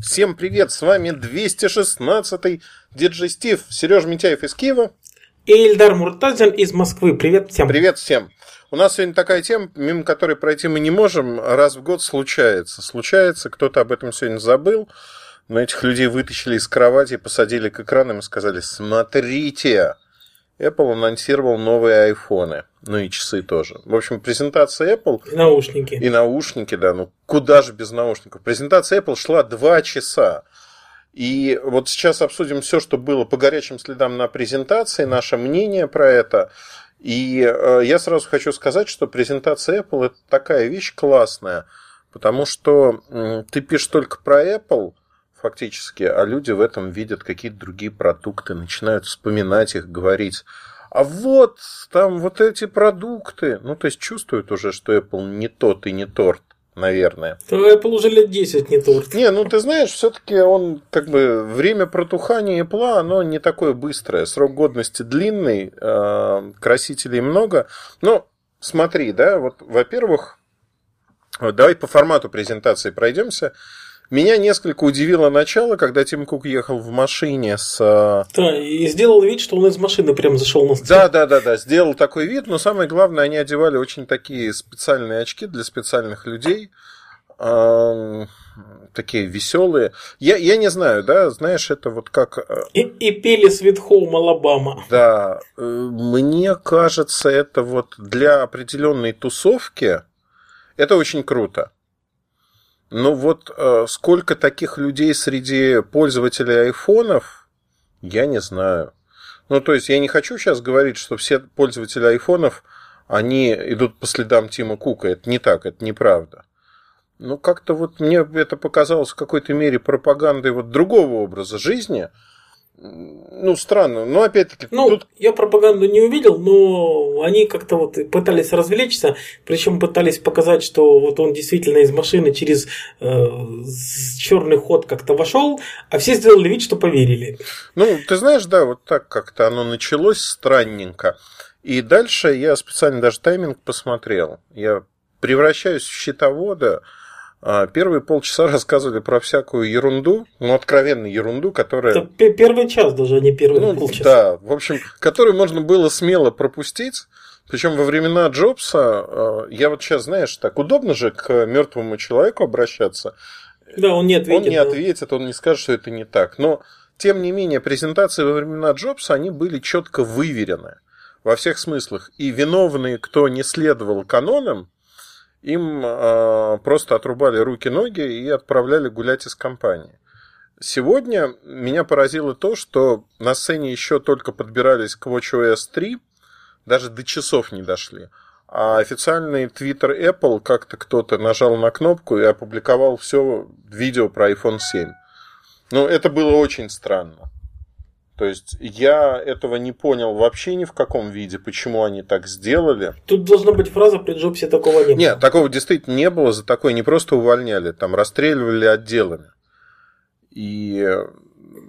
Всем привет, с вами 216-й диджей Стив, Сережа Митяев из Киева. И Ильдар Муртазин из Москвы. Привет всем. Привет всем. У нас сегодня такая тема, мимо которой пройти мы не можем, раз в год случается. Случается, кто-то об этом сегодня забыл, но этих людей вытащили из кровати, посадили к экранам и сказали, смотрите, Apple анонсировал новые айфоны. Ну и часы тоже. В общем, презентация Apple... И наушники. И наушники, да. Ну куда же без наушников? Презентация Apple шла два часа. И вот сейчас обсудим все, что было по горячим следам на презентации, наше мнение про это. И э, я сразу хочу сказать, что презентация Apple это такая вещь классная, потому что ты пишешь только про Apple, фактически, а люди в этом видят какие-то другие продукты, начинают вспоминать их, говорить. А вот там вот эти продукты. Ну, то есть чувствуют уже, что Apple не тот и не торт, наверное. То Apple уже лет 10 не торт. Не, ну ты знаешь, все-таки он как бы время протухания Apple, оно не такое быстрое. Срок годности длинный, э, красителей много. Но смотри, да, вот, во-первых, давай по формату презентации пройдемся. Меня несколько удивило начало, когда Тим Кук ехал в машине с... Да, и сделал вид, что он из машины прям зашел на сцену. Да, да, да, да, сделал такой вид, но самое главное, они одевали очень такие специальные очки для специальных людей, такие веселые. Я, я не знаю, да, знаешь, это вот как... И, и пели Sweet Home Alabama. Да, э, мне кажется, это вот для определенной тусовки, это очень круто. Ну вот э, сколько таких людей среди пользователей айфонов, я не знаю. Ну, то есть я не хочу сейчас говорить, что все пользователи айфонов, они идут по следам Тима Кука. Это не так, это неправда. Ну, как-то вот мне это показалось в какой-то мере пропагандой вот другого образа жизни – ну, странно. Но опять-таки. Ну, тут... я пропаганду не увидел, но они как-то вот пытались развлечься, причем пытались показать, что вот он действительно из машины через э, черный ход как-то вошел, а все сделали вид, что поверили. Ну, ты знаешь, да, вот так как-то оно началось странненько. И дальше я специально даже тайминг посмотрел. Я превращаюсь в счетовода, а, первые полчаса рассказывали про всякую ерунду, ну, откровенную ерунду, которая... Это первый час даже, а не первый ну, полчаса. Да, в общем, которую можно было смело пропустить. Причем во времена Джобса, а, я вот сейчас, знаешь, так удобно же к мертвому человеку обращаться. Да, он не ответит. Он не ответит, он не скажет, что это не так. Но, тем не менее, презентации во времена Джобса, они были четко выверены во всех смыслах. И виновные, кто не следовал канонам, им э, просто отрубали руки-ноги и отправляли гулять из компании. Сегодня меня поразило то, что на сцене еще только подбирались к WatchOS 3, даже до часов не дошли. А официальный твиттер Apple как-то кто-то нажал на кнопку и опубликовал все видео про iPhone 7. Ну, это было очень странно. То есть я этого не понял вообще ни в каком виде, почему они так сделали. Тут должна быть фраза при Джобсе такого не было. Нет, такого действительно не было, за такое не просто увольняли, там расстреливали отделами. И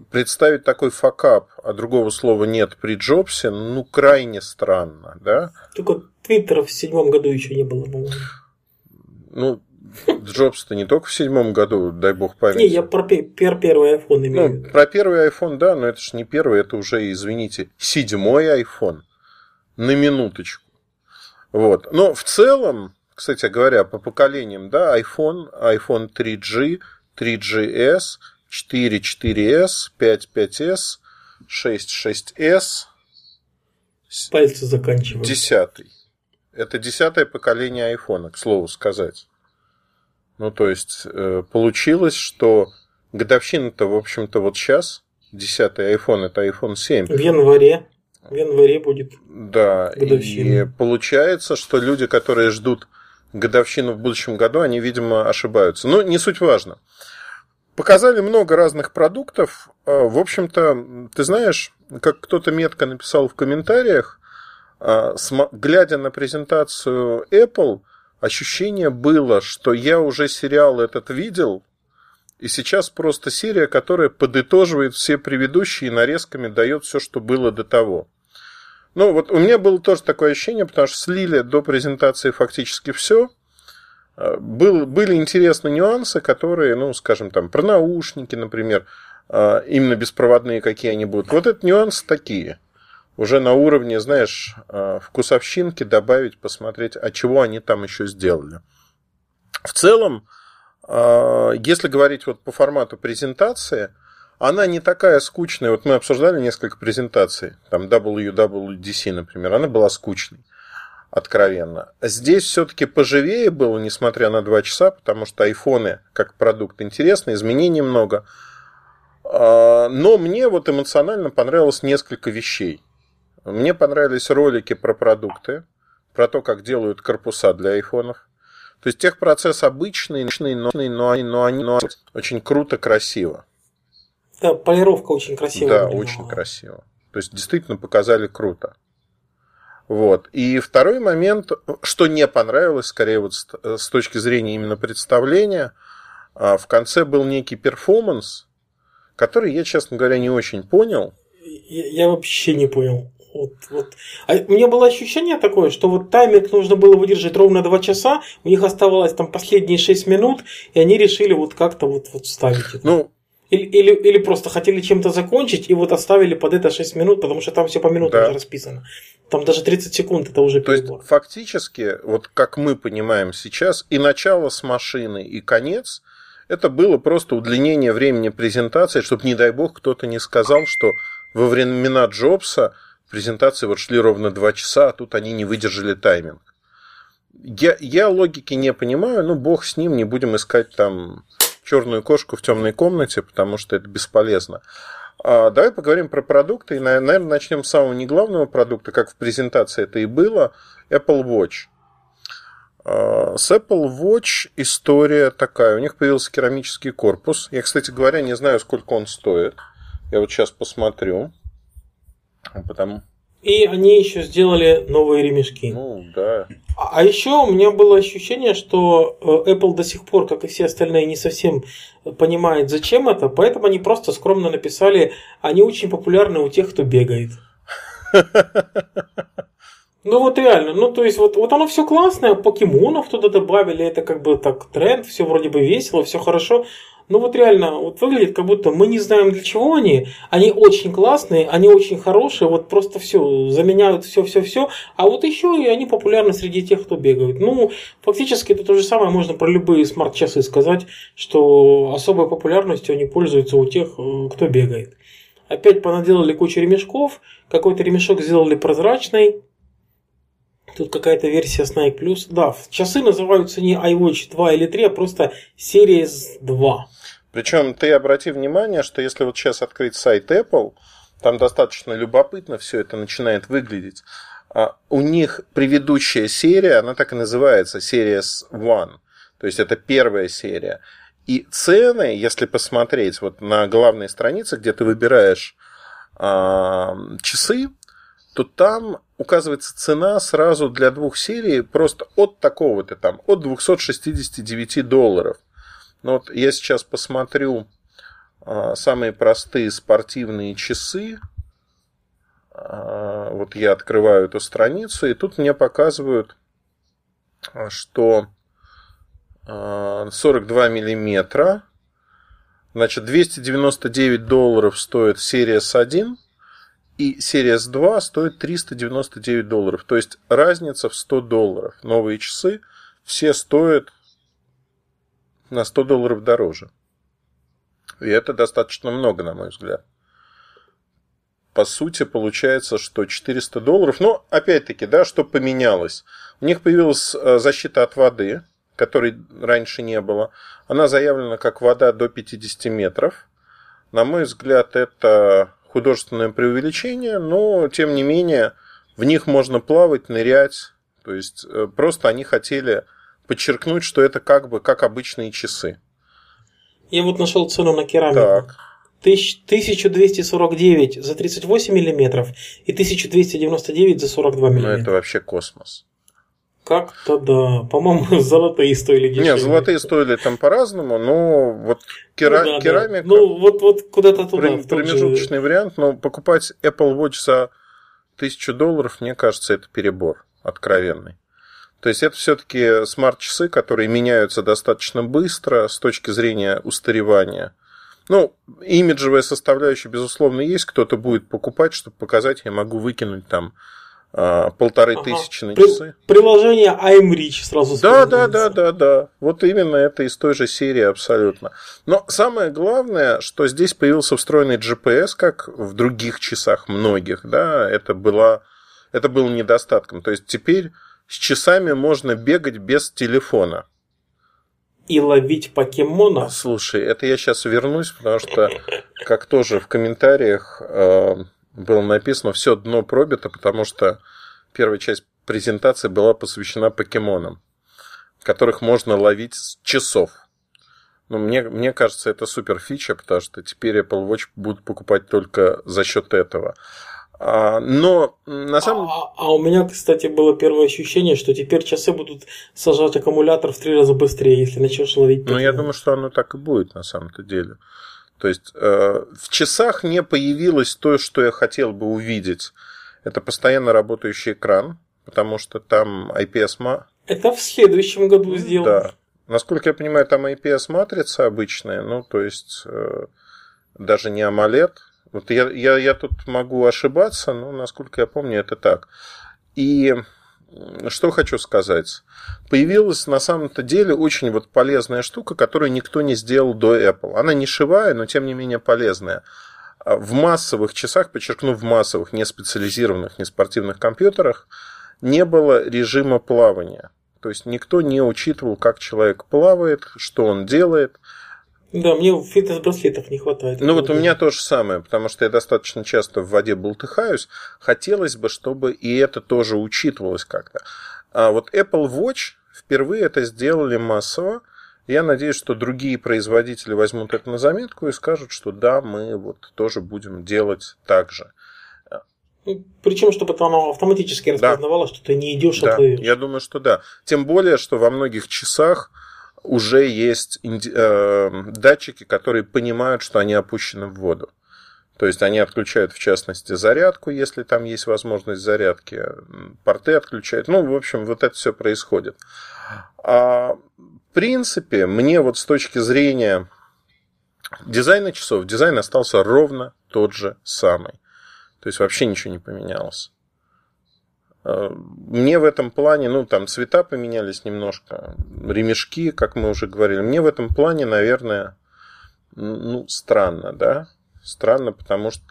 представить такой факап, а другого слова нет при Джобсе, ну, крайне странно, да? Только Твиттера в седьмом году еще не было, по-моему. Ну, Джобс-то не только в седьмом году, дай бог памяти. Не, я про пер первый iPhone имею. Ну, про первый iPhone, да, но это же не первый, это уже, извините, седьмой iPhone. На минуточку. Вот. Но в целом, кстати говоря, по поколениям, да, iPhone, iPhone 3G, 3GS, 4, 4S, 5, 5S, 6, 6S. Пальцы заканчивают. Десятый. Это десятое поколение айфона, к слову сказать. Ну, то есть, э, получилось, что годовщина-то, в общем-то, вот сейчас, 10-й iPhone, это iPhone 7. В январе. В январе будет Да, годовщина. и получается, что люди, которые ждут годовщину в будущем году, они, видимо, ошибаются. Но не суть важно. Показали много разных продуктов. А, в общем-то, ты знаешь, как кто-то метко написал в комментариях, а, глядя на презентацию Apple, ощущение было, что я уже сериал этот видел, и сейчас просто серия, которая подытоживает все предыдущие и нарезками дает все, что было до того. Ну, вот у меня было тоже такое ощущение, потому что слили до презентации фактически все. Э, был, были интересные нюансы, которые, ну, скажем, там, про наушники, например, э, именно беспроводные, какие они будут. Вот это нюансы такие. Уже на уровне, знаешь, э, вкусовщинки добавить, посмотреть, а чего они там еще сделали. В целом, если говорить вот по формату презентации, она не такая скучная. Вот мы обсуждали несколько презентаций, там WWDC, например, она была скучной откровенно. Здесь все-таки поживее было, несмотря на два часа, потому что айфоны как продукт интересный, изменений много. А, но мне вот эмоционально понравилось несколько вещей. Мне понравились ролики про продукты, про то, как делают корпуса для айфонов. То есть техпроцесс обычный, но, но, но они но очень круто, красиво. Да, полировка очень красивая. Да, очень красиво. То есть действительно показали круто. Вот. И второй момент, что не понравилось, скорее вот с точки зрения именно представления, а, в конце был некий перформанс, который я, честно говоря, не очень понял. Я, я вообще не понял. Вот, вот. А у меня было ощущение такое, что вот тайминг нужно было выдержать ровно 2 часа, у них оставалось там последние 6 минут, и они решили вот как-то вот, вот вставить это. Ну, или, или, или просто хотели чем-то закончить и вот оставили под это 6 минут, потому что там все по минутам да. уже расписано. Там даже 30 секунд это уже То есть, фактически, вот как мы понимаем сейчас, и начало с машины, и конец, это было просто удлинение времени презентации, чтобы, не дай бог, кто-то не сказал, что во времена Джобса презентации вот шли ровно 2 часа, а тут они не выдержали тайминг. Я, я логики не понимаю, ну, бог с ним, не будем искать там черную кошку в темной комнате, потому что это бесполезно. А давай поговорим про продукты. И, наверное, начнем с самого неглавного продукта, как в презентации это и было. Apple Watch. А, с Apple Watch история такая. У них появился керамический корпус. Я, кстати говоря, не знаю, сколько он стоит. Я вот сейчас посмотрю. Потому... И они еще сделали новые ремешки. Ну, да. А, а еще у меня было ощущение, что э, Apple до сих пор, как и все остальные, не совсем понимает, зачем это, поэтому они просто скромно написали, они очень популярны у тех, кто бегает. Ну вот реально, ну то есть вот, вот оно все классное, покемонов туда добавили, это как бы так тренд, все вроде бы весело, все хорошо, ну вот реально, вот выглядит как будто мы не знаем для чего они. Они очень классные, они очень хорошие, вот просто все, заменяют все-все-все. А вот еще и они популярны среди тех, кто бегает. Ну, фактически это то же самое можно про любые смарт-часы сказать, что особой популярностью они пользуются у тех, э, кто бегает. Опять понаделали кучу ремешков, какой-то ремешок сделали прозрачный, Тут какая-то версия с Nike Plus. Да, часы называются не iWatch 2 или 3, а просто Series 2. Причем ты обрати внимание, что если вот сейчас открыть сайт Apple, там достаточно любопытно все это начинает выглядеть. А у них предыдущая серия, она так и называется, Series One. То есть это первая серия. И цены, если посмотреть вот на главной странице, где ты выбираешь э, часы, то там указывается цена сразу для двух серий просто от такого-то там, от 269 долларов. Ну вот я сейчас посмотрю а, самые простые спортивные часы. А, вот я открываю эту страницу, и тут мне показывают, а, что 42 миллиметра. Значит, 299 долларов стоит серия S1, и серия S2 стоит 399 долларов. То есть разница в 100 долларов. Новые часы все стоят на 100 долларов дороже. И это достаточно много, на мой взгляд. По сути, получается, что 400 долларов. Но, опять-таки, да, что поменялось? У них появилась э, защита от воды, которой раньше не было. Она заявлена как вода до 50 метров. На мой взгляд, это художественное преувеличение, но, тем не менее, в них можно плавать, нырять. То есть, э, просто они хотели подчеркнуть, что это как бы как обычные часы. Я вот нашел цену на керамику. Так. 1249 за 38 миллиметров и 1299 за 42 миллиметра. Ну, это вообще космос. Как-то да. По-моему, золотые стоили дешевле. Нет, золотые стоили там по-разному, но вот кера... ну, да, керамика... Да. Ну, вот, вот куда-то туда. Прем... Промежуточный же... вариант, но покупать Apple Watch за тысячу долларов, мне кажется, это перебор откровенный. То есть это все-таки смарт-часы, которые меняются достаточно быстро с точки зрения устаревания. Ну, имиджевая составляющая, безусловно, есть. Кто-то будет покупать, чтобы показать, я могу выкинуть там а, полторы ага. тысячи на часы. Приложение iMreach сразу Да, да, да, да, да. Вот именно это из той же серии абсолютно. Но самое главное, что здесь появился встроенный GPS, как в других часах многих, да, это было, это было недостатком. То есть теперь с часами можно бегать без телефона. И ловить покемона? Слушай, это я сейчас вернусь, потому что, как тоже в комментариях э, было написано, все дно пробито, потому что первая часть презентации была посвящена покемонам, которых можно ловить с часов. Ну, мне, мне кажется, это супер фича, потому что теперь Apple Watch будут покупать только за счет этого. А, но на самом деле... А, а у меня, кстати, было первое ощущение, что теперь часы будут сажать аккумулятор в три раза быстрее, если начнешь ловить. Ну, я думаю, что оно так и будет на самом-то деле. То есть э, в часах не появилось то, что я хотел бы увидеть. Это постоянно работающий экран, потому что там IPS... Это в следующем году сделано. Да. Насколько я понимаю, там IPS-матрица обычная, ну, то есть э, даже не AMOLED, вот я, я, я тут могу ошибаться, но, насколько я помню, это так. И что хочу сказать. Появилась на самом-то деле очень вот полезная штука, которую никто не сделал до Apple. Она не шивая, но тем не менее полезная. А в массовых часах, подчеркну, в массовых, не специализированных, не спортивных компьютерах не было режима плавания. То есть никто не учитывал, как человек плавает, что он делает – да, мне фитнес-браслетов не хватает. Ну вот у меня то же самое, потому что я достаточно часто в воде бултыхаюсь. Хотелось бы, чтобы и это тоже учитывалось как-то. А вот Apple Watch впервые это сделали массово. Я надеюсь, что другие производители возьмут это на заметку и скажут, что да, мы вот тоже будем делать так же. Ну, Причем, чтобы оно автоматически распознавало, да. что ты не идешь, да. а плывешь. Я думаю, что да. Тем более, что во многих часах уже есть э, датчики, которые понимают, что они опущены в воду. То есть они отключают, в частности, зарядку, если там есть возможность зарядки, порты отключают. Ну, в общем, вот это все происходит. А, в принципе, мне вот с точки зрения дизайна часов, дизайн остался ровно тот же самый. То есть вообще ничего не поменялось. Мне в этом плане, ну, там цвета поменялись немножко, ремешки, как мы уже говорили. Мне в этом плане, наверное, ну, странно, да? Странно, потому что...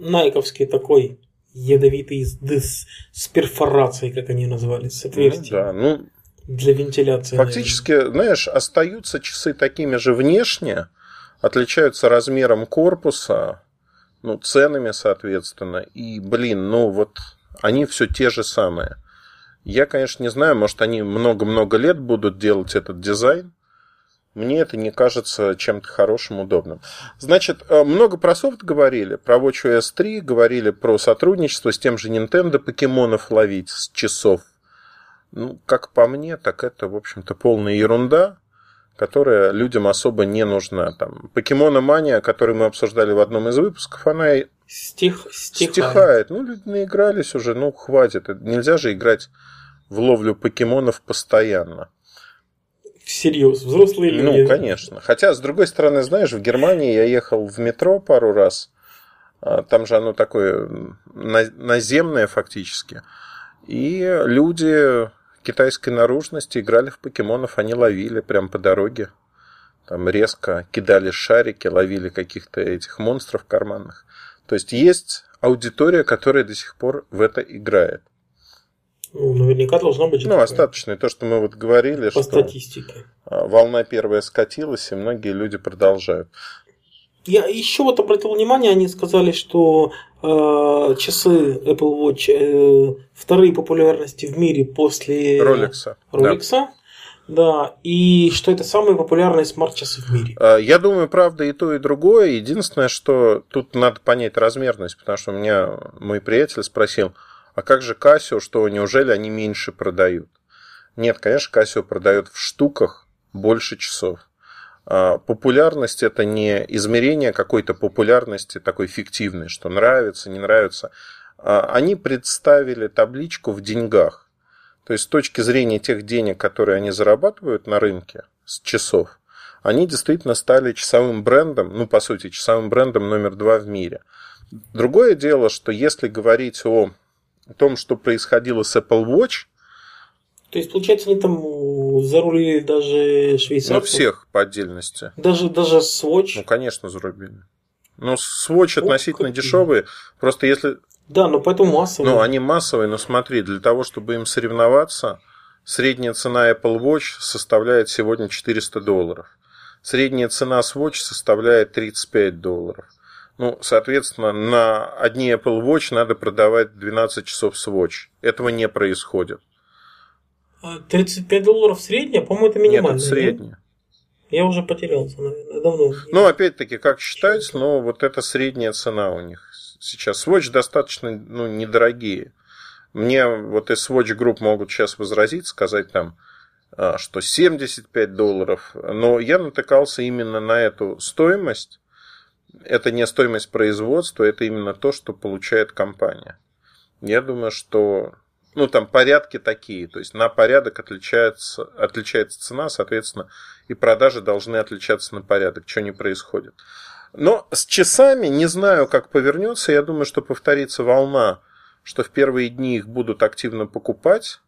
Найковский такой ядовитый с, с перфорацией, как они назвали, с отверстием. Ну, да, ну... Для вентиляции. Фактически, наверное. знаешь, остаются часы такими же внешне, отличаются размером корпуса, ну, ценами, соответственно. И, блин, ну вот они все те же самые. Я, конечно, не знаю, может, они много-много лет будут делать этот дизайн. Мне это не кажется чем-то хорошим, удобным. Значит, э, много про софт говорили, про WatchOS 3, говорили про сотрудничество с тем же Nintendo покемонов ловить с часов. Ну, как по мне, так это, в общем-то, полная ерунда которая людям особо не нужна. Там, покемона мания, которую мы обсуждали в одном из выпусков, она Стих, стихает. стихает. Ну, люди наигрались уже, ну, хватит. Нельзя же играть в ловлю покемонов постоянно. Всерьез, взрослые люди. Ну, конечно. Хотя, с другой стороны, знаешь, в Германии я ехал в метро пару раз. А, там же оно такое наземное фактически. И люди китайской наружности играли в покемонов, они ловили прям по дороге. Там резко кидали шарики, ловили каких-то этих монстров карманных. То есть есть аудитория, которая до сих пор в это играет. Ну, наверняка должно быть. Ну, такое. остаточное. То, что мы вот говорили, По что статистике. А, волна первая скатилась, и многие люди продолжают. Я еще вот обратил внимание, они сказали, что э, часы Apple Watch э, вторые популярности в мире после Rolex. Rolex. Да. Да, и что это самые популярные смарт-часы в мире. А, я думаю, правда, и то, и другое. Единственное, что тут надо понять размерность, потому что у меня мой приятель спросил, а как же Casio, что неужели они меньше продают? Нет, конечно, Casio продает в штуках больше часов. А, популярность это не измерение какой-то популярности такой фиктивной, что нравится, не нравится. А, они представили табличку в деньгах. То есть с точки зрения тех денег, которые они зарабатывают на рынке с часов, они действительно стали часовым брендом, ну, по сути, часовым брендом номер два в мире. Другое дело, что если говорить о том, что происходило с Apple Watch, то есть, получается, они там зарулили даже швейцарцев? Ну, всех по отдельности. Даже, даже Swatch? Ну, конечно, зарубили. Но Swatch относительно О, дешевые. Просто если... Да, но поэтому массовые. Ну, они массовые, но смотри, для того, чтобы им соревноваться, средняя цена Apple Watch составляет сегодня 400 долларов. Средняя цена Swatch составляет 35 долларов. Ну, соответственно, на одни Apple Watch надо продавать 12 часов Swatch. Этого не происходит. 35 долларов средняя, по-моему, это минимально. Нет, это средняя. Я уже потерялся, наверное, давно. Ну, опять-таки, как считать, но вот это средняя цена у них сейчас. Swatch достаточно ну, недорогие. Мне вот из Swatch Group могут сейчас возразить, сказать там, а, что 75 долларов, но я натыкался именно на эту стоимость. Это не стоимость производства, это именно то, что получает компания. Я думаю, что ну, там порядки такие, то есть на порядок отличается, отличается цена, соответственно, и продажи должны отличаться на порядок, что не происходит. Но с часами не знаю, как повернется. Я думаю, что повторится волна, что в первые дни их будут активно покупать.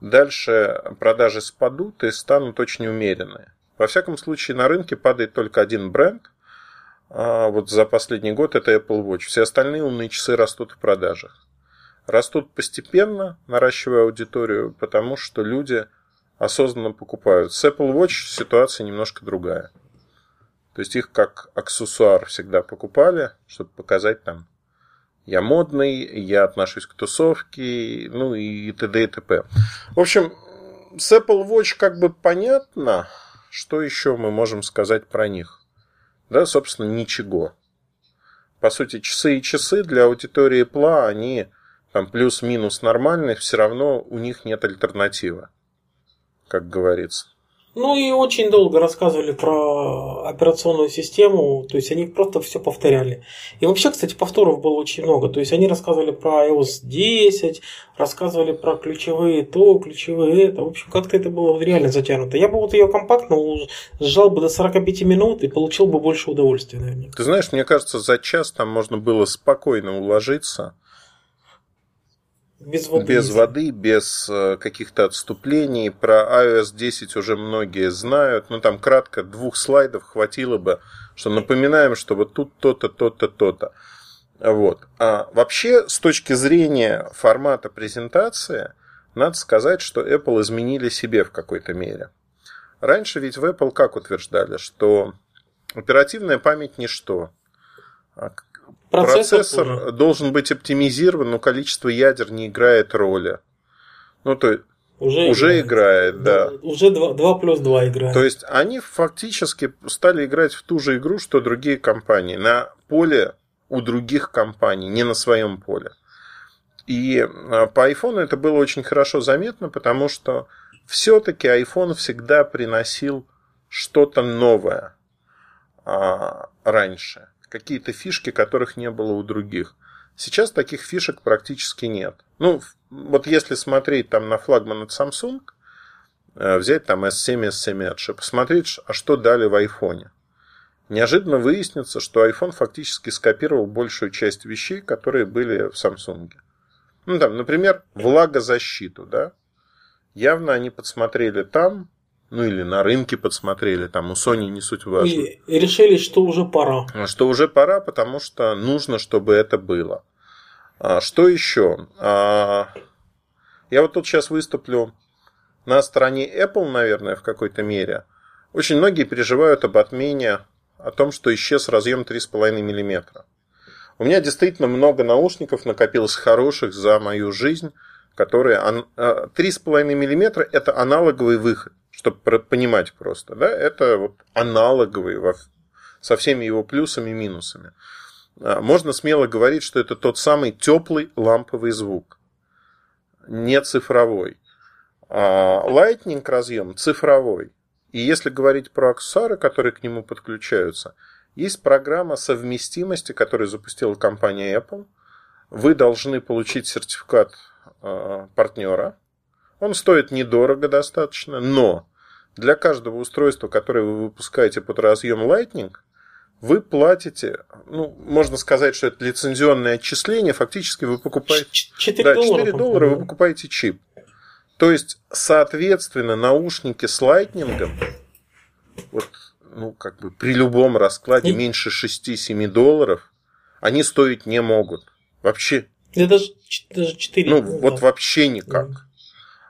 Дальше продажи спадут и станут очень умеренные. Во всяком случае, на рынке падает только один бренд. А вот за последний год это Apple Watch. Все остальные умные часы растут в продажах растут постепенно, наращивая аудиторию, потому что люди осознанно покупают. С Apple Watch ситуация немножко другая. То есть их как аксессуар всегда покупали, чтобы показать там, я модный, я отношусь к тусовке, ну и т.д. и т.п. В общем, с Apple Watch как бы понятно, что еще мы можем сказать про них. Да, собственно, ничего. По сути, часы и часы для аудитории Apple, они там плюс-минус нормальных, все равно у них нет альтернативы, как говорится. Ну и очень долго рассказывали про операционную систему, то есть они просто все повторяли. И вообще, кстати, повторов было очень много. То есть они рассказывали про iOS 10, рассказывали про ключевые то, ключевые это. В общем, как-то это было реально затянуто. Я бы вот ее компактно сжал бы до 45 минут и получил бы больше удовольствия, наверное. Ты знаешь, мне кажется, за час там можно было спокойно уложиться без воды. Без воды, без э, каких-то отступлений. Про iOS 10 уже многие знают. Ну, там кратко двух слайдов хватило бы, что напоминаем, что вот тут то-то, то-то, то-то. Вот. А вообще, с точки зрения формата презентации, надо сказать, что Apple изменили себе в какой-то мере. Раньше ведь в Apple как утверждали, что оперативная память ничто. Процессор, Процессор должен быть оптимизирован, но количество ядер не играет роли. Ну, то уже, уже играет, играет да. Уже 2, 2 плюс 2 играет. То есть они фактически стали играть в ту же игру, что другие компании. На поле у других компаний, не на своем поле. И а, по iPhone это было очень хорошо заметно, потому что все-таки iPhone всегда приносил что-то новое а, раньше какие-то фишки, которых не было у других. Сейчас таких фишек практически нет. Ну, вот если смотреть там на флагман от Samsung, э, взять там S7, S7 Edge, посмотреть, а что дали в айфоне. Неожиданно выяснится, что iPhone фактически скопировал большую часть вещей, которые были в Samsung. Ну, там, например, влагозащиту, да. Явно они подсмотрели там, ну или на рынке подсмотрели, там у Sony не суть важно. И решили, что уже пора. А что уже пора, потому что нужно, чтобы это было. А, что еще? А, я вот тут сейчас выступлю на стороне Apple, наверное, в какой-то мере. Очень многие переживают об отмене, о том, что исчез разъем 3,5 мм. У меня действительно много наушников накопилось хороших за мою жизнь, которые 3,5 мм это аналоговый выход чтобы понимать просто, да, это вот аналоговый во, со всеми его плюсами и минусами. А, можно смело говорить, что это тот самый теплый ламповый звук, не цифровой. А Lightning разъем цифровой. И если говорить про аксессуары, которые к нему подключаются, есть программа совместимости, которую запустила компания Apple. Вы должны получить сертификат партнера, Он стоит недорого достаточно, но для каждого устройства, которое вы выпускаете под разъем Lightning, вы платите, ну, можно сказать, что это лицензионное отчисление, фактически вы покупаете... 4 да, доллара. 4 доллара вы покупаете чип. То есть, соответственно, наушники с лайтнингом, вот, ну, как бы при любом раскладе И- меньше 6-7 долларов, они стоить не могут. Вообще, Да даже, даже 4. ну, вот вообще никак.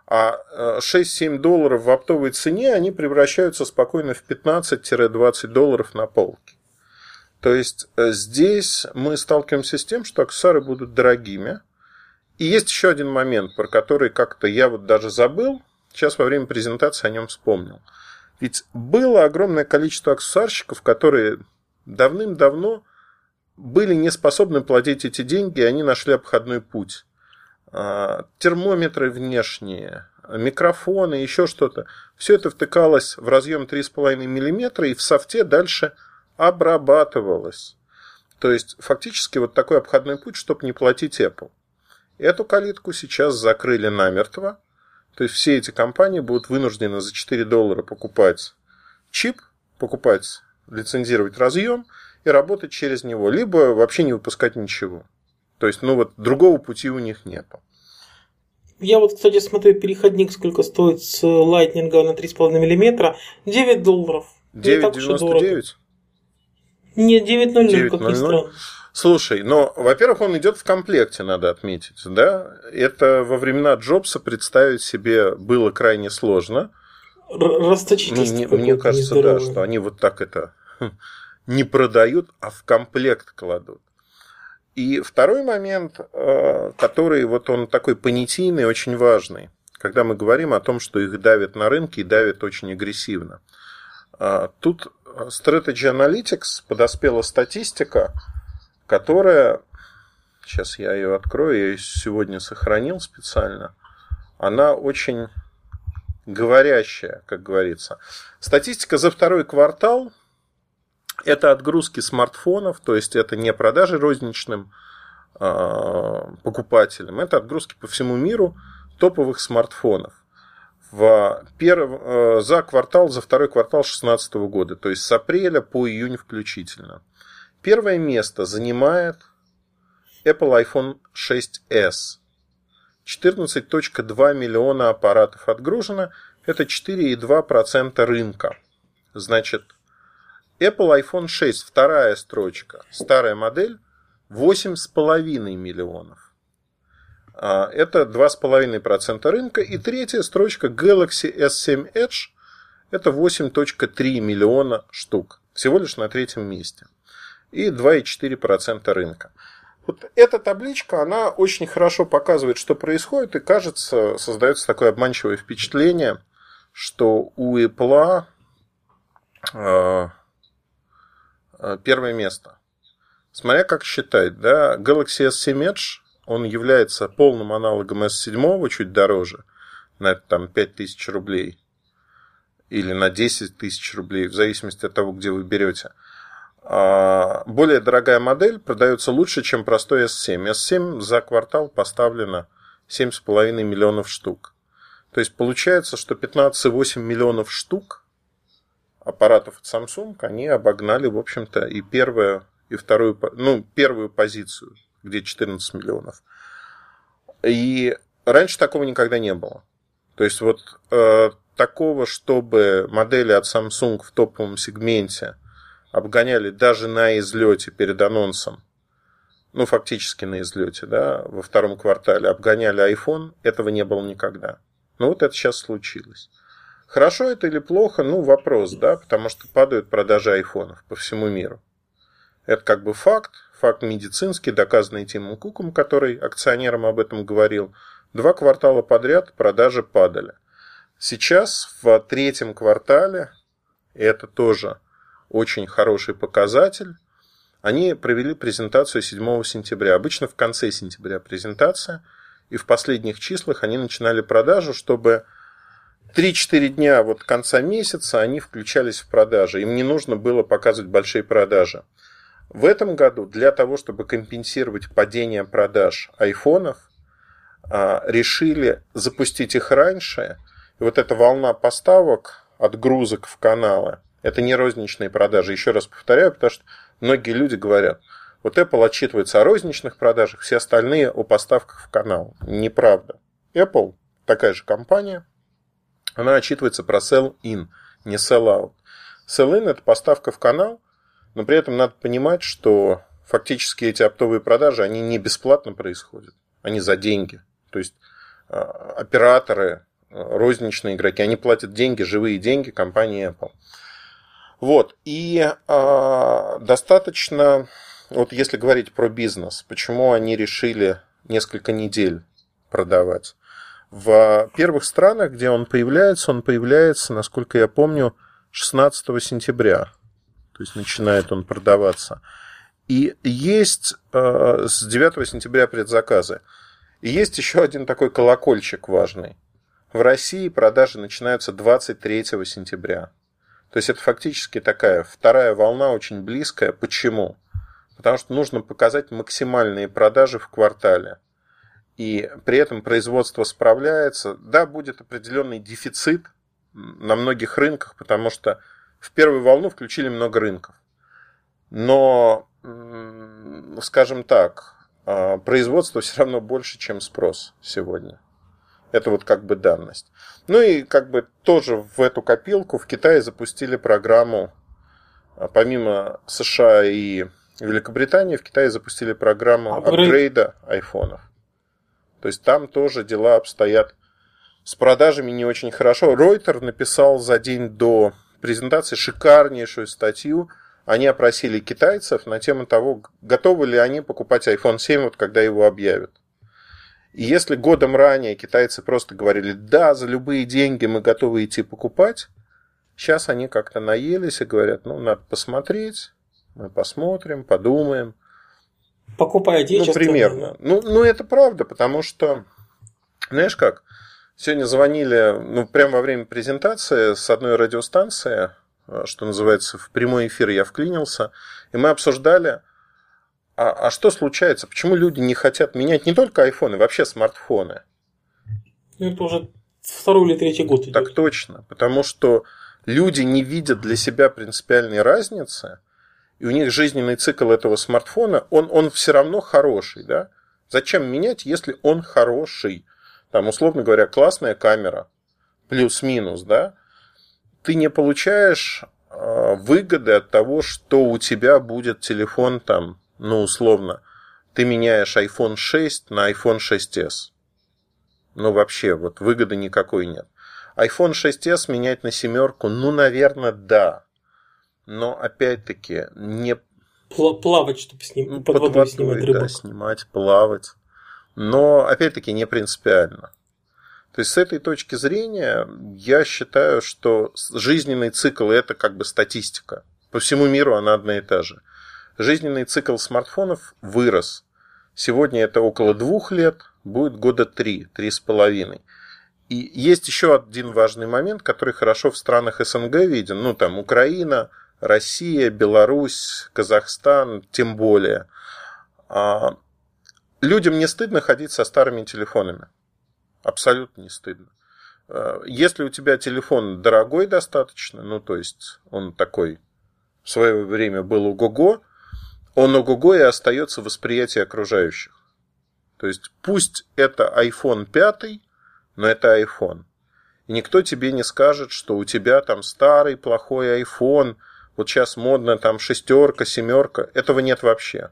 А э, 6-7 долларов в оптовой цене, они превращаются спокойно в 15-20 долларов на полке. То есть э, здесь мы сталкиваемся с тем, что аксессуары будут дорогими. И есть еще один момент, про который как-то я вот даже забыл. Сейчас во время презентации о нем вспомнил. Ведь было огромное количество аксессуарщиков, которые давным-давно были не способны платить эти деньги, они нашли обходной путь. А, Термометры внешние, микрофоны, еще что-то. Все это втыкалось в разъем 3,5 мм и в софте дальше обрабатывалось. То есть, фактически вот такой обходной путь, чтобы не платить Apple. Эту калитку сейчас закрыли намертво. То есть, все эти компании будут вынуждены за 4 доллара покупать чип, покупать, лицензировать разъем и работать через него, либо вообще не выпускать ничего. То есть, ну вот другого пути у них нету. Я вот, кстати, смотрю переходник, сколько стоит с лайтнинга на 3,5 мм. 9 долларов. Не так уж и дорого. 9,99? Нет, 9,00, как ни 9,00. странно. Слушай, но, во-первых, он идет в комплекте, надо отметить, да? Это во времена Джобса представить себе было крайне сложно. Ну, Расточительство мне, мне кажется, да, нездоровое. что они вот так это хм, не продают, а в комплект кладут. И второй момент, э, который вот он такой понятийный, очень важный, когда мы говорим о том, что их давят на рынке и давят очень агрессивно. А, Тут Strategy Analytics подоспела статистика, которая, сейчас я ее открою, я ее сегодня сохранил специально, она очень говорящая, как говорится. Статистика за второй квартал – это отгрузки смартфонов, то есть это не продажи розничным э, покупателям, это отгрузки по всему миру топовых смартфонов в перв... э, за квартал, за второй квартал 2016 года, то есть с апреля по июнь включительно. Первое место занимает Apple iPhone 6s. 14.2 миллиона аппаратов отгружено. Это 4,2% рынка. Значит, Apple iPhone 6, вторая строчка, старая модель, 8,5 миллионов. А, Это 2,5% рынка. И третья строчка Galaxy S7 Edge, это 8,3 миллиона штук. Всего лишь на третьем месте. И 2,4% рынка. Вот эта табличка, она очень хорошо показывает, что происходит, и кажется, создается такое обманчивое впечатление, что у Apple э, первое место. Смотря как считать, да, Galaxy S7 Edge, он является полным аналогом S7, чуть дороже, на там 5000 рублей, или на 10 тысяч рублей, в зависимости от того, где вы берете. А, Более дорогая модель продается лучше, чем простой S7. S7 за квартал поставлено 7,5 миллионов штук. То есть получается, что 15,8 миллионов штук аппаратов от Samsung, они обогнали, в общем-то, и первую, и вторую, ну, первую позицию, где 14 миллионов. И раньше такого никогда не было. То есть вот э, такого, чтобы модели от Samsung в топовом сегменте обгоняли даже на излете перед анонсом, ну, фактически на излете, да, во втором квартале обгоняли iPhone, этого не было никогда. Ну, вот это сейчас случилось. Хорошо это или плохо, ну, вопрос, да, потому что падают продажи айфонов по всему миру. Это как бы факт, факт медицинский, доказанный Тимом Куком, который акционерам об этом говорил. Два квартала подряд продажи падали. Сейчас в третьем квартале, и это тоже очень хороший показатель, они провели презентацию 7 сентября. Обычно в конце сентября презентация, и в последних числах они начинали продажу, чтобы 3-4 дня вот конца месяца они включались в продажи. Им не нужно было показывать большие продажи. В этом году для того, чтобы компенсировать падение продаж айфонов, а, решили запустить их раньше. И вот эта волна поставок, отгрузок в каналы, это не розничные продажи. Еще раз повторяю, потому что многие люди говорят, вот Apple отчитывается о розничных продажах, все остальные о поставках в канал. Неправда. Apple такая же компания, она отчитывается про sell-in, не sell-out. Sell-in – это поставка в канал, но при этом надо понимать, что фактически эти оптовые продажи, они не бесплатно происходят, они за деньги. То есть а, операторы, а, розничные игроки, они платят деньги, живые деньги компании Apple. Вот. И э, достаточно, вот если говорить про бизнес, почему они решили несколько недель продавать. В первых странах, где он появляется, он появляется, насколько я помню, 16 сентября. То есть начинает он продаваться. И есть э, с 9 сентября предзаказы. И есть еще один такой колокольчик важный. В России продажи начинаются 23 сентября. То есть это фактически такая вторая волна, очень близкая. Почему? Потому что нужно показать максимальные продажи в квартале. И при этом производство справляется. Да, будет определенный дефицит на многих рынках, потому что в первую волну включили много рынков. Но, скажем так, а, производство все равно больше, чем спрос сегодня. Это вот как бы данность. Ну и как бы тоже в эту копилку в Китае запустили программу, а, помимо США и Великобритании, в Китае запустили программу апгрейда айфонов. То есть там тоже дела обстоят с продажами не очень хорошо. Ройтер написал за день до презентации шикарнейшую статью. Они опросили китайцев на тему того, готовы ли они покупать iPhone 7, вот когда его объявят. И если годом ранее китайцы просто говорили, да, за любые деньги мы готовы идти покупать, сейчас они как-то наелись и говорят, ну, надо посмотреть, мы посмотрим, подумаем. Покупая Ну, примерно. Ну, ну, это правда, потому что, знаешь как, сегодня звонили, ну, прямо во время презентации с одной радиостанции, э, что называется, в прямой эфир я вклинился, и мы обсуждали, а, а что случается? Почему люди не хотят менять не только айфоны, вообще смартфоны? Ну, это уже второй или третий год идет. Так точно. Потому что люди не видят для себя принципиальной разницы, и у них жизненный цикл этого смартфона, он, он все равно хороший. Да? Зачем менять, если он хороший? Там, условно говоря, классная камера, плюс-минус, да? Ты не получаешь э, выгоды от того, что у тебя будет телефон там ну, условно, ты меняешь iPhone 6 на iPhone 6s. Ну, вообще, вот выгоды никакой нет. iPhone 6s менять на семерку, ну, наверное, да. Но, опять-таки, не... Плавать, чтобы с ним ну, под, под водой, водой снимать рыбок. Да, снимать, плавать. Но, опять-таки, не принципиально. То есть, с этой точки зрения, я считаю, что жизненный цикл – это как бы статистика. По всему миру она одна и та же. Жизненный цикл смартфонов вырос. Сегодня это около двух лет, будет года три, три с половиной. И есть еще один важный момент, который хорошо в странах СНГ виден. Ну, там Украина, Россия, Беларусь, Казахстан, тем более. А, людям не стыдно ходить со старыми телефонами. Абсолютно не стыдно. А, если у тебя телефон дорогой достаточно, ну, то есть он такой в свое время был ого-го, он ого-го и остается восприятие окружающих. То есть пусть это iPhone 5, но это iPhone. И никто тебе не скажет, что у тебя там старый плохой iPhone, вот сейчас модно там шестерка, семерка. Этого нет вообще.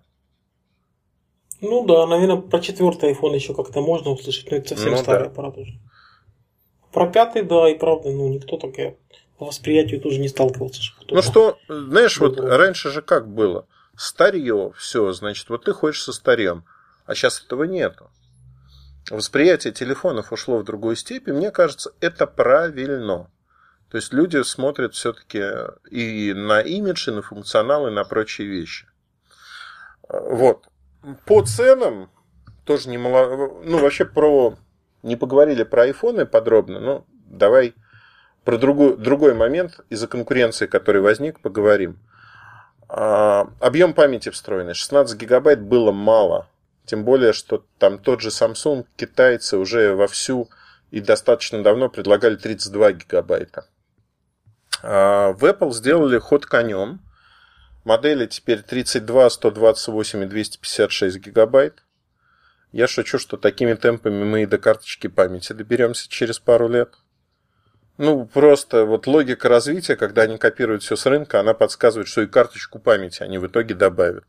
Ну да, наверное, про четвертый iPhone еще как-то можно услышать, но это совсем ну, старый да. аппарат уже. Про пятый, да, и правда, ну никто так по восприятию тоже не сталкивался. Ну что, знаешь, вот раньше же как было? старье, все, значит, вот ты ходишь со старьем. А сейчас этого нету. Восприятие телефонов ушло в другую степень. Мне кажется, это правильно. То есть люди смотрят все-таки и на имидж, и на функционал, и на прочие вещи. Вот. По ценам тоже немало. Ну, вообще про. Не поговорили про айфоны подробно, но давай про другой, другой момент из-за конкуренции, который возник, поговорим. Объем памяти встроенный 16 гигабайт было мало Тем более, что там тот же Samsung, китайцы уже вовсю и достаточно давно предлагали 32 гигабайта. А в Apple сделали ход конем. Модели теперь 32, 128 и 256 гигабайт. Я шучу, что такими темпами мы и до карточки памяти доберемся через пару лет. Ну, просто вот логика развития, когда они копируют все с рынка, она подсказывает, что и карточку памяти они в итоге добавят.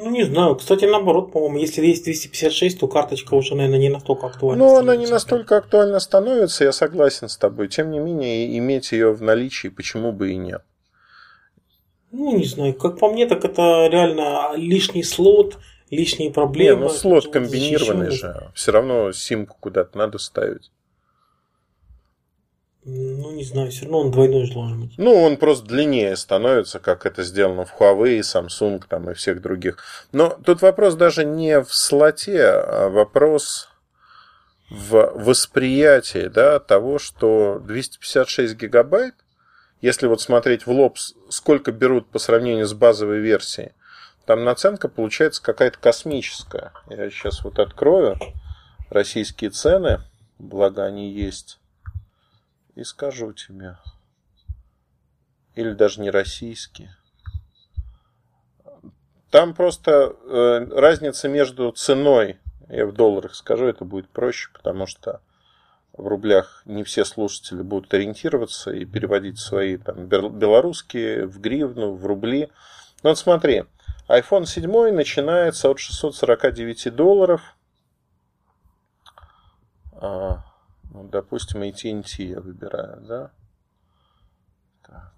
Ну, не знаю. Кстати, наоборот, по-моему, если есть 256, то карточка уже, наверное, не настолько актуальна. Ну, она не настолько актуальна становится, я согласен с тобой. Тем не менее, иметь ее в наличии, почему бы и нет. Ну, не знаю. Как по мне, так это реально лишний слот, лишние проблемы. Не, ну слот комбинированный же. Все равно симку куда-то надо ставить. Ну, не знаю, все равно он двойной же должен быть. Ну, он просто длиннее становится, как это сделано в Huawei, Samsung там, и всех других. Но тут вопрос даже не в слоте, а вопрос в восприятии да, того, что 256 гигабайт, если вот смотреть в лоб, сколько берут по сравнению с базовой версией, там наценка получается какая-то космическая. Я сейчас вот открою российские цены, благо они есть и скажу тебе. Или даже не российские. Там просто э, разница между ценой, я в долларах скажу, это будет проще, потому что в рублях не все слушатели будут ориентироваться и переводить свои там, белорусские в гривну, в рубли. Ну вот смотри, iPhone 7 начинается от 649 долларов. А, ну, допустим, AT&T я выбираю, да? Так.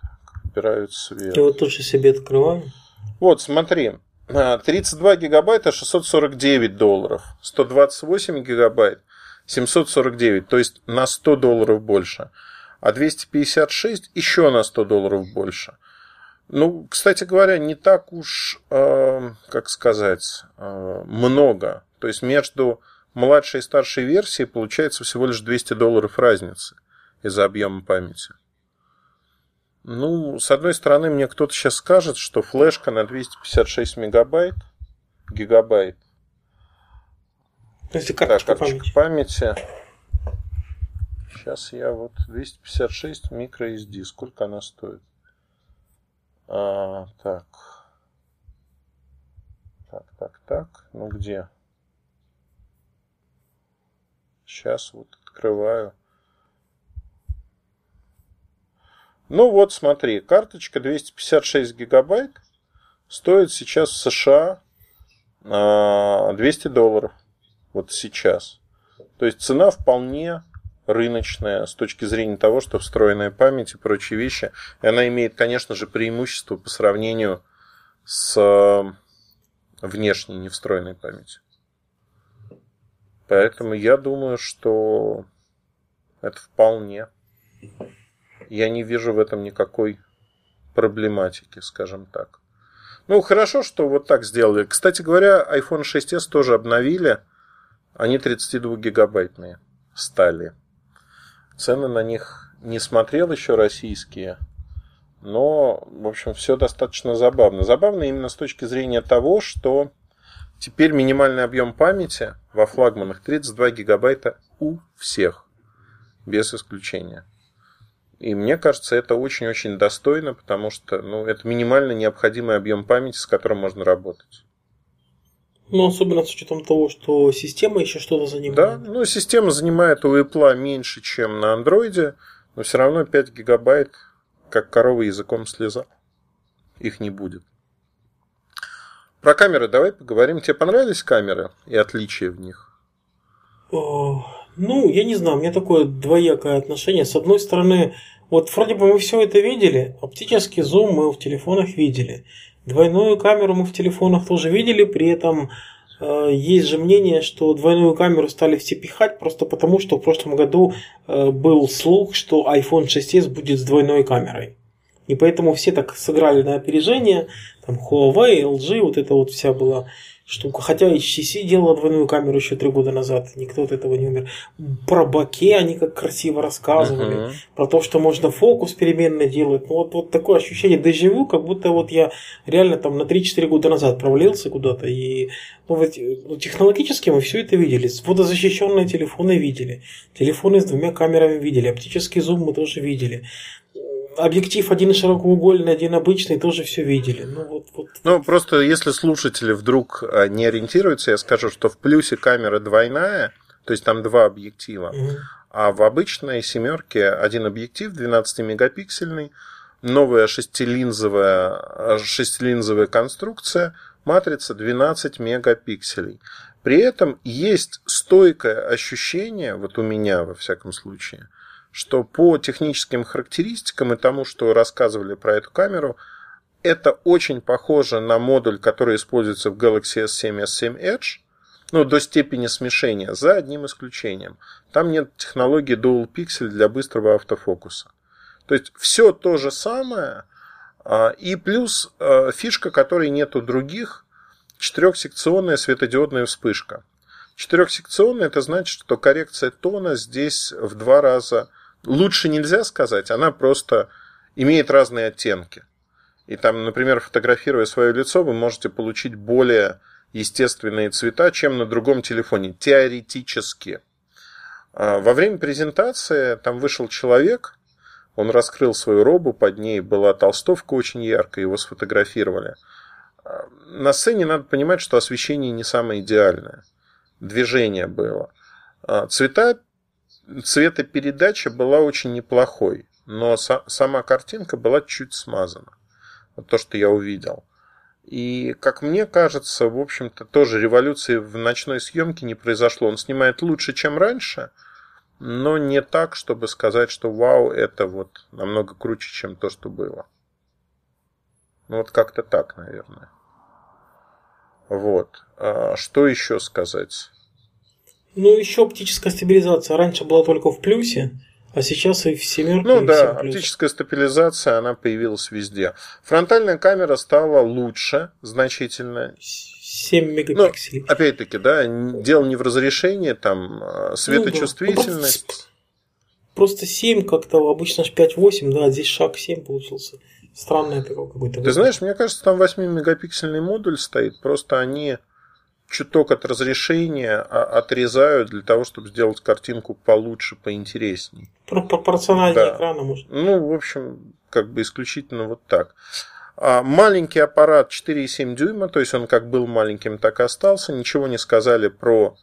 так выбираю цвет. Я вот тоже себе открываю. Вот, смотри. 32 а, гигабайта 649 долларов. 128 гигабайт 749, то есть на 100 долларов больше. А 256 еще на 100 долларов больше. Ну, кстати говоря, не так уж, э, как сказать, э, много. То есть между младшей и старшей версии получается всего лишь 200 долларов разницы из-за объема памяти. Ну, с одной стороны, мне кто-то сейчас скажет, что флешка на 256 мегабайт, гигабайт. Если карточка, да, карточка памяти. памяти. Сейчас я вот 256 microSD. Сколько она стоит? А, так. Так, так, так. Ну где? Сейчас вот открываю. Ну вот, смотри, карточка 256 гигабайт стоит сейчас в США 200 а, долларов. Вот сейчас. То есть цена вполне рыночная с точки зрения того, что встроенная память и прочие вещи. И она имеет, конечно же, преимущество по сравнению с внешней не встроенной памятью. Поэтому я думаю, что это вполне. Я не вижу в этом никакой проблематики, скажем так. Ну, хорошо, что вот так сделали. Кстати говоря, iPhone 6s тоже обновили. Они 32-гигабайтные стали. Цены на них не смотрел еще российские. Но, в общем, все достаточно забавно. Забавно именно с точки зрения того, что Теперь минимальный объем памяти во флагманах 32 гигабайта у всех, без исключения. И мне кажется, это очень-очень достойно, потому что ну, это минимально необходимый объем памяти, с которым можно работать. Ну, особенно с учетом того, что система еще что-то занимает. Да, ну, система занимает у Apple меньше, чем на андроиде, но все равно 5 гигабайт, как корова языком слеза. Их не будет. Про камеры давай поговорим. Тебе понравились камеры и отличия в них? ну, я не знаю, у меня такое двоякое отношение. С одной стороны, вот вроде бы мы все это видели, оптический зум мы в телефонах видели. Двойную камеру мы в телефонах тоже видели, при этом э, есть же мнение, что двойную камеру стали все пихать просто потому, что в прошлом году э, был слух, что iPhone 6s будет с двойной камерой. И поэтому все так сыграли на опережение, там Huawei, LG, вот это вот вся была штука. Хотя HTC делала двойную камеру еще три года назад, никто от этого не умер. Про баке они как красиво рассказывали, uh-huh. про то, что можно фокус переменно делать. Ну, вот, вот такое ощущение дежавю, как будто вот я реально там на 3-4 года назад провалился куда-то. И ну, ведь, ну, технологически мы все это видели. Водозащищенные телефоны видели. Телефоны с двумя камерами видели. Оптический зум мы тоже видели объектив один широкоугольный, один обычный, тоже все видели. Ну, вот, вот. ну, просто если слушатели вдруг а, не ориентируются, я скажу, что в плюсе камера двойная, то есть там два объектива, угу. а в обычной семерке один объектив 12-мегапиксельный, новая шестилинзовая, шестилинзовая конструкция, матрица 12 мегапикселей. При этом есть стойкое ощущение, вот у меня во всяком случае, что по техническим характеристикам и тому, что рассказывали про эту камеру, это очень похоже на модуль, который используется в Galaxy S7 S7 Edge, ну, до степени смешения, за одним исключением. Там нет технологии Dual Pixel для быстрого автофокуса. То есть все то же самое, а, и плюс а, фишка, которой нет у других, четырехсекционная светодиодная вспышка. Четырехсекционная это значит, что коррекция тона здесь в два раза лучше нельзя сказать, она просто имеет разные оттенки. И там, например, фотографируя свое лицо, вы можете получить более естественные цвета, чем на другом телефоне, теоретически. А, во время презентации там вышел человек, он раскрыл свою робу, под ней была толстовка очень яркая, его сфотографировали. А, на сцене надо понимать, что освещение не самое идеальное. Движение было. А, цвета цветопередача была очень неплохой, но сама картинка была чуть смазана. Вот то, что я увидел. И, как мне кажется, в общем-то, тоже революции в ночной съемке не произошло. Он снимает лучше, чем раньше, но не так, чтобы сказать, что вау, это вот намного круче, чем то, что было. Ну, вот как-то так, наверное. Вот. А что еще сказать? Ну, еще оптическая стабилизация. Раньше была только в плюсе, а сейчас и в семерке. Ну да, оптическая стабилизация, она появилась везде. Фронтальная камера стала лучше значительно. 7 мегапикселей. Ну, опять-таки, да, дело не в разрешении, там, а, светочувствительность. Ну, да. Просто 7 как-то, обычно же 5-8, да, здесь шаг 7 получился. Странное такое какое-то. Ты знаешь, мне кажется, там 8-мегапиксельный модуль стоит, просто они чуток от разрешения а отрезают для того, чтобы сделать картинку получше, поинтересней. Пропорциональнее да. экрана, может. Ну, в общем, как бы исключительно вот так. А маленький аппарат 4,7 дюйма, то есть он как был маленьким, так и остался. Ничего не сказали про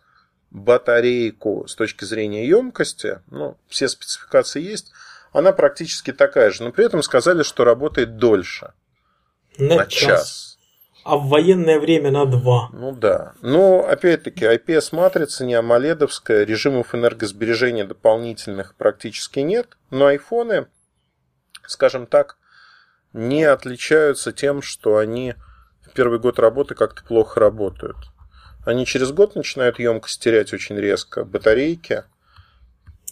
батарейку с точки зрения емкости. Ну, все спецификации есть. Она практически такая же, но при этом сказали, что работает дольше. На, на час. час а в военное время на 2. Ну да. Но опять-таки IPS-матрица не амоледовская, режимов энергосбережения дополнительных практически нет, но айфоны, скажем так, не отличаются тем, что они в первый год работы как-то плохо работают. Они через год начинают емкость терять очень резко, батарейки,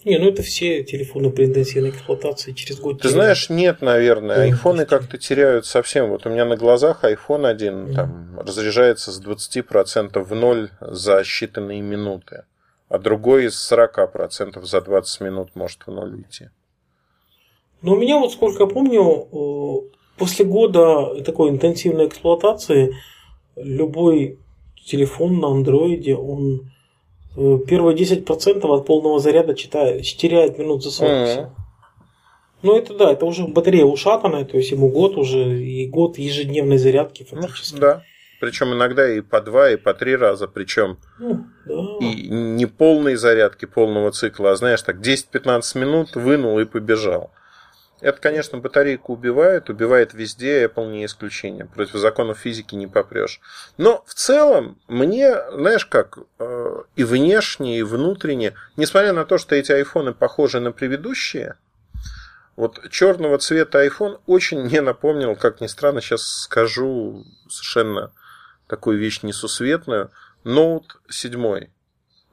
не, ну это все телефоны при интенсивной эксплуатации через год. Ты теряют. знаешь, нет, наверное. Айфоны как-то теряют совсем. Вот у меня на глазах iPhone один mm. там разряжается с 20% в ноль за считанные минуты, а другой из 40% за 20 минут может в ноль уйти. Ну, у меня вот сколько я помню, э, после года такой интенсивной эксплуатации любой телефон на андроиде, он первые 10% от полного заряда читает, теряет минут за 40. Mm-hmm. Ну, это да, это уже батарея ушатанная, то есть ему год уже, и год ежедневной зарядки ну, фактически. Ну, да. Причем иногда и по два, и по три раза. Причем ну, да. и не полной зарядки полного цикла, а знаешь, так 10-15 минут вынул и побежал. Это, конечно, батарейку убивает, убивает везде, Apple не исключение. Против законов физики не попрешь. Но в целом, мне, знаешь как, э, и внешне, и внутренне, несмотря на то, что эти айфоны похожи на предыдущие, вот черного цвета iPhone очень мне напомнил, как ни странно, сейчас скажу совершенно такую вещь несусветную, Note 7.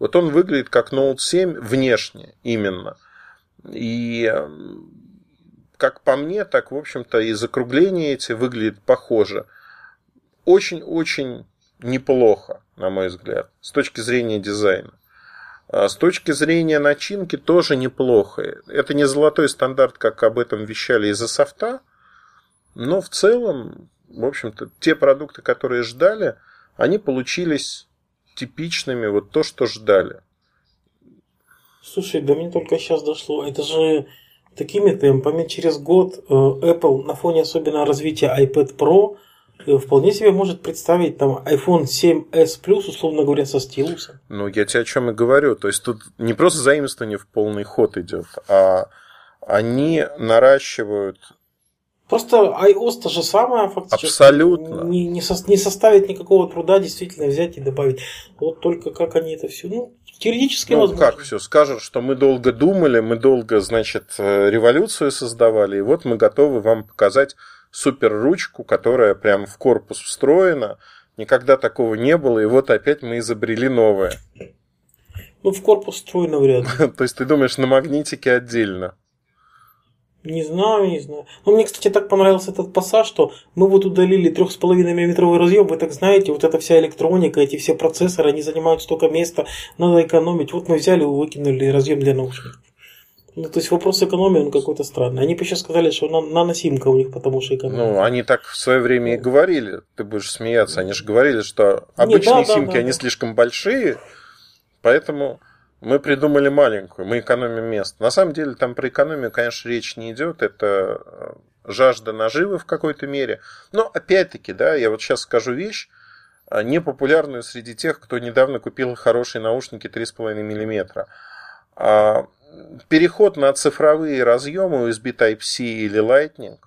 Вот он выглядит как Note 7 внешне именно. И как по мне, так, в общем-то, и закругления эти выглядят похоже. Очень-очень неплохо, на мой взгляд, с точки зрения дизайна. А с точки зрения начинки тоже неплохо. Это не золотой стандарт, как об этом вещали из-за софта, но в целом, в общем-то, те продукты, которые ждали, они получились типичными, вот то, что ждали. Слушай, да мне только сейчас дошло. Это же такими темпами через год э, Apple на фоне особенно развития iPad Pro э, вполне себе может представить там iPhone 7s Plus, условно говоря, со стилусом. Ну, я тебе о чем и говорю. То есть тут не просто заимствование в полный ход идет, а они наращивают Просто iOS то же самое фактически. Абсолютно. Не, не, со, не составит никакого труда действительно взять и добавить. Вот только как они это все. Ну, теоретически ну, возможно. как все? Скажут, что мы долго думали, мы долго, значит, э, революцию создавали, и вот мы готовы вам показать супер ручку, которая прям в корпус встроена. Никогда такого не было, и вот опять мы изобрели новое. Ну, в корпус встроено вряд ли. То есть ты думаешь, на магнитике отдельно? Не знаю, не знаю. Но мне, кстати, так понравился этот пассаж, что мы вот удалили 3,5 мм разъем, вы так знаете, вот эта вся электроника, эти все процессоры, они занимают столько места, надо экономить. Вот мы взяли и выкинули разъем для наушников. Ну, то есть вопрос экономии, он какой-то странный. Они бы сейчас сказали, что наносимка у них, потому что экономия. Ну, они так в свое время и говорили. Ты будешь смеяться. Они же говорили, что обычные Не, да, симки, да, да, они да. слишком большие, поэтому мы придумали маленькую, мы экономим место. На самом деле там про экономию, конечно, речь не идет, это э, жажда наживы в какой-то мере. Но опять-таки, да, я вот сейчас скажу вещь, э, непопулярную среди тех, кто недавно купил хорошие наушники 3,5 мм. А, переход на цифровые разъемы USB Type-C или Lightning,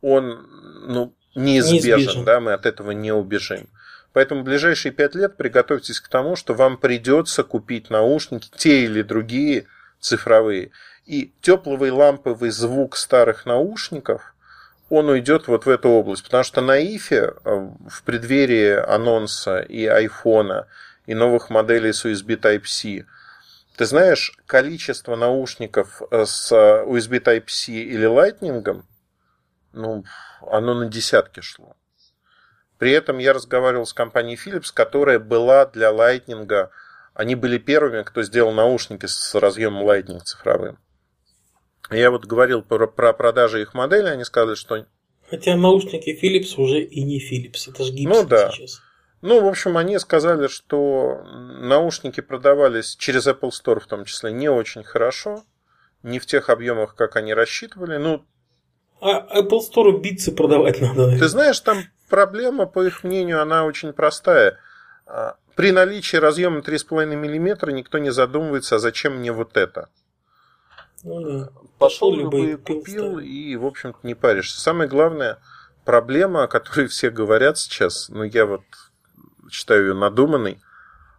он ну, неизбежен, неизбежен, да, мы от этого не убежим. Поэтому в ближайшие пять лет приготовьтесь к тому, что вам придется купить наушники, те или другие цифровые. И тепловый ламповый звук старых наушников, он уйдет вот в эту область. Потому что на ИФе э, в преддверии анонса и айфона, и новых моделей с USB Type-C, ты знаешь, количество наушников э, с USB Type-C или Lightning, ну, оно на десятки шло. При этом я разговаривал с компанией Philips, которая была для Lightning. Они были первыми, кто сделал наушники с разъемом Lightning цифровым. Я вот говорил про, про продажи их модели, они сказали, что... Хотя наушники Philips уже и не Philips, это же Gibson ну, да. сейчас. Ну, в общем, они сказали, что наушники продавались через Apple Store в том числе не очень хорошо, не в тех объемах, как они рассчитывали. Ну, а Apple Store битсы продавать надо. Ты знаешь, там проблема, по их мнению, она очень простая. А, при наличии разъема 3,5 мм никто не задумывается, а зачем мне вот это. Ну, да. Пошел бы и купил, и, в общем-то, не паришься. Самое главное, проблема, о которой все говорят сейчас, ну, я вот считаю ее надуманной,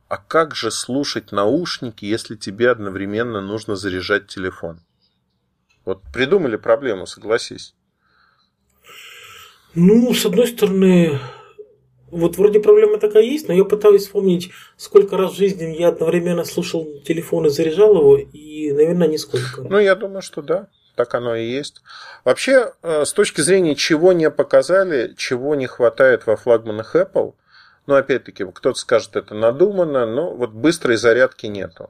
а как же слушать наушники, если тебе одновременно нужно заряжать телефон? Вот придумали проблему, согласись. Ну, с одной стороны, вот вроде проблема такая есть, но я пытаюсь вспомнить, сколько раз в жизни я одновременно слушал телефон и заряжал его, и, наверное, нисколько. Ну, я думаю, что да, так оно и есть. Вообще, э, с точки зрения, чего не показали, чего не хватает во флагманах Apple, ну, опять-таки, кто-то скажет, это надуманно, но вот быстрой зарядки нету.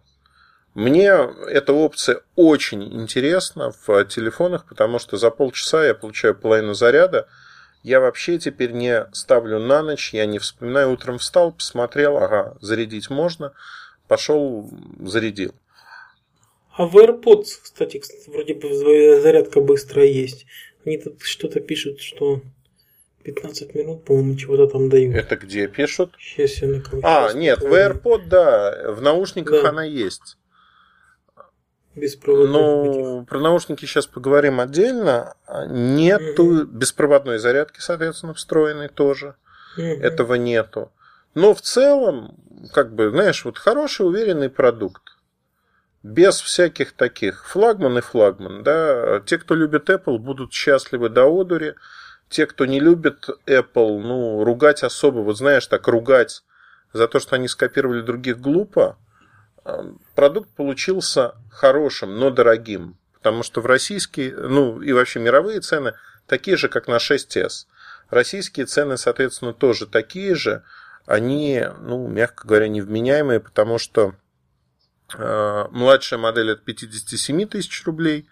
Мне эта опция очень интересна в телефонах, потому что за полчаса я получаю половину заряда, я вообще теперь не ставлю на ночь, я не вспоминаю, утром встал, посмотрел, ага, зарядить можно, пошел, зарядил. А в AirPods, кстати, вроде бы зарядка быстрая есть. Они тут что-то пишут, что 15 минут, по-моему, чего-то там дают. Это где пишут? Сейчас я на А, нет, в AirPod, да, в наушниках да. она есть. Беспроводных. Ну, про наушники сейчас поговорим отдельно. Нету беспроводной зарядки, соответственно, встроенной тоже. Этого нету. Но в целом, как бы, знаешь, вот хороший, уверенный продукт. Без всяких таких флагман и флагман. Да? Те, кто любит Apple, будут счастливы до одури. Те, кто не любит Apple, ну, ругать особо, вот знаешь, так ругать за то, что они скопировали других глупо, продукт получился хорошим, но дорогим. Потому что в российские, ну и вообще мировые цены такие же, как на 6S. Российские цены, соответственно, тоже такие же. они, ну, мягко говоря, невменяемые, потому что э, младшая модель от 57 тысяч рублей,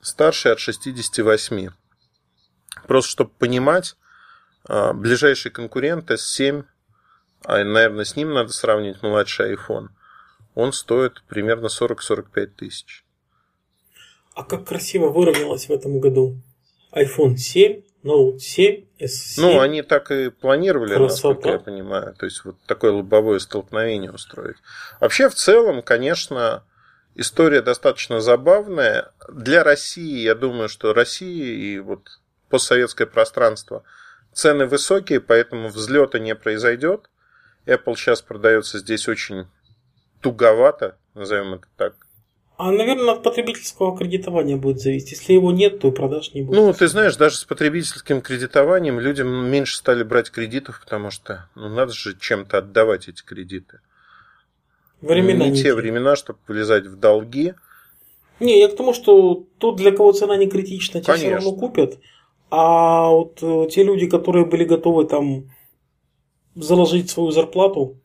старшая от 68. Просто чтобы понимать, э, ближайший конкурент S7, а, наверное, с ним надо сравнить младший iPhone, он стоит примерно 40-45 тысяч. А как красиво выровнялось в этом году iPhone 7 Note 7, S7. Ну, они так и планировали, Красота. насколько я понимаю. То есть, вот такое лобовое столкновение устроить. Вообще, в целом, конечно, история достаточно забавная. Для России, я думаю, что Россия и вот постсоветское пространство цены высокие, поэтому взлета не произойдет. Apple сейчас продается здесь очень туговато, назовем это так. А, наверное, от потребительского кредитования будет зависеть. Если его нет, то и продаж не будет. Ну, ты знаешь, даже с потребительским кредитованием людям меньше стали брать кредитов, потому что ну, надо же чем-то отдавать эти кредиты. Времена не, не те, те времена, чтобы влезать в долги. Не, я к тому, что тут для кого цена не критична, те Конечно. все равно купят. А вот э, те люди, которые были готовы там заложить свою зарплату,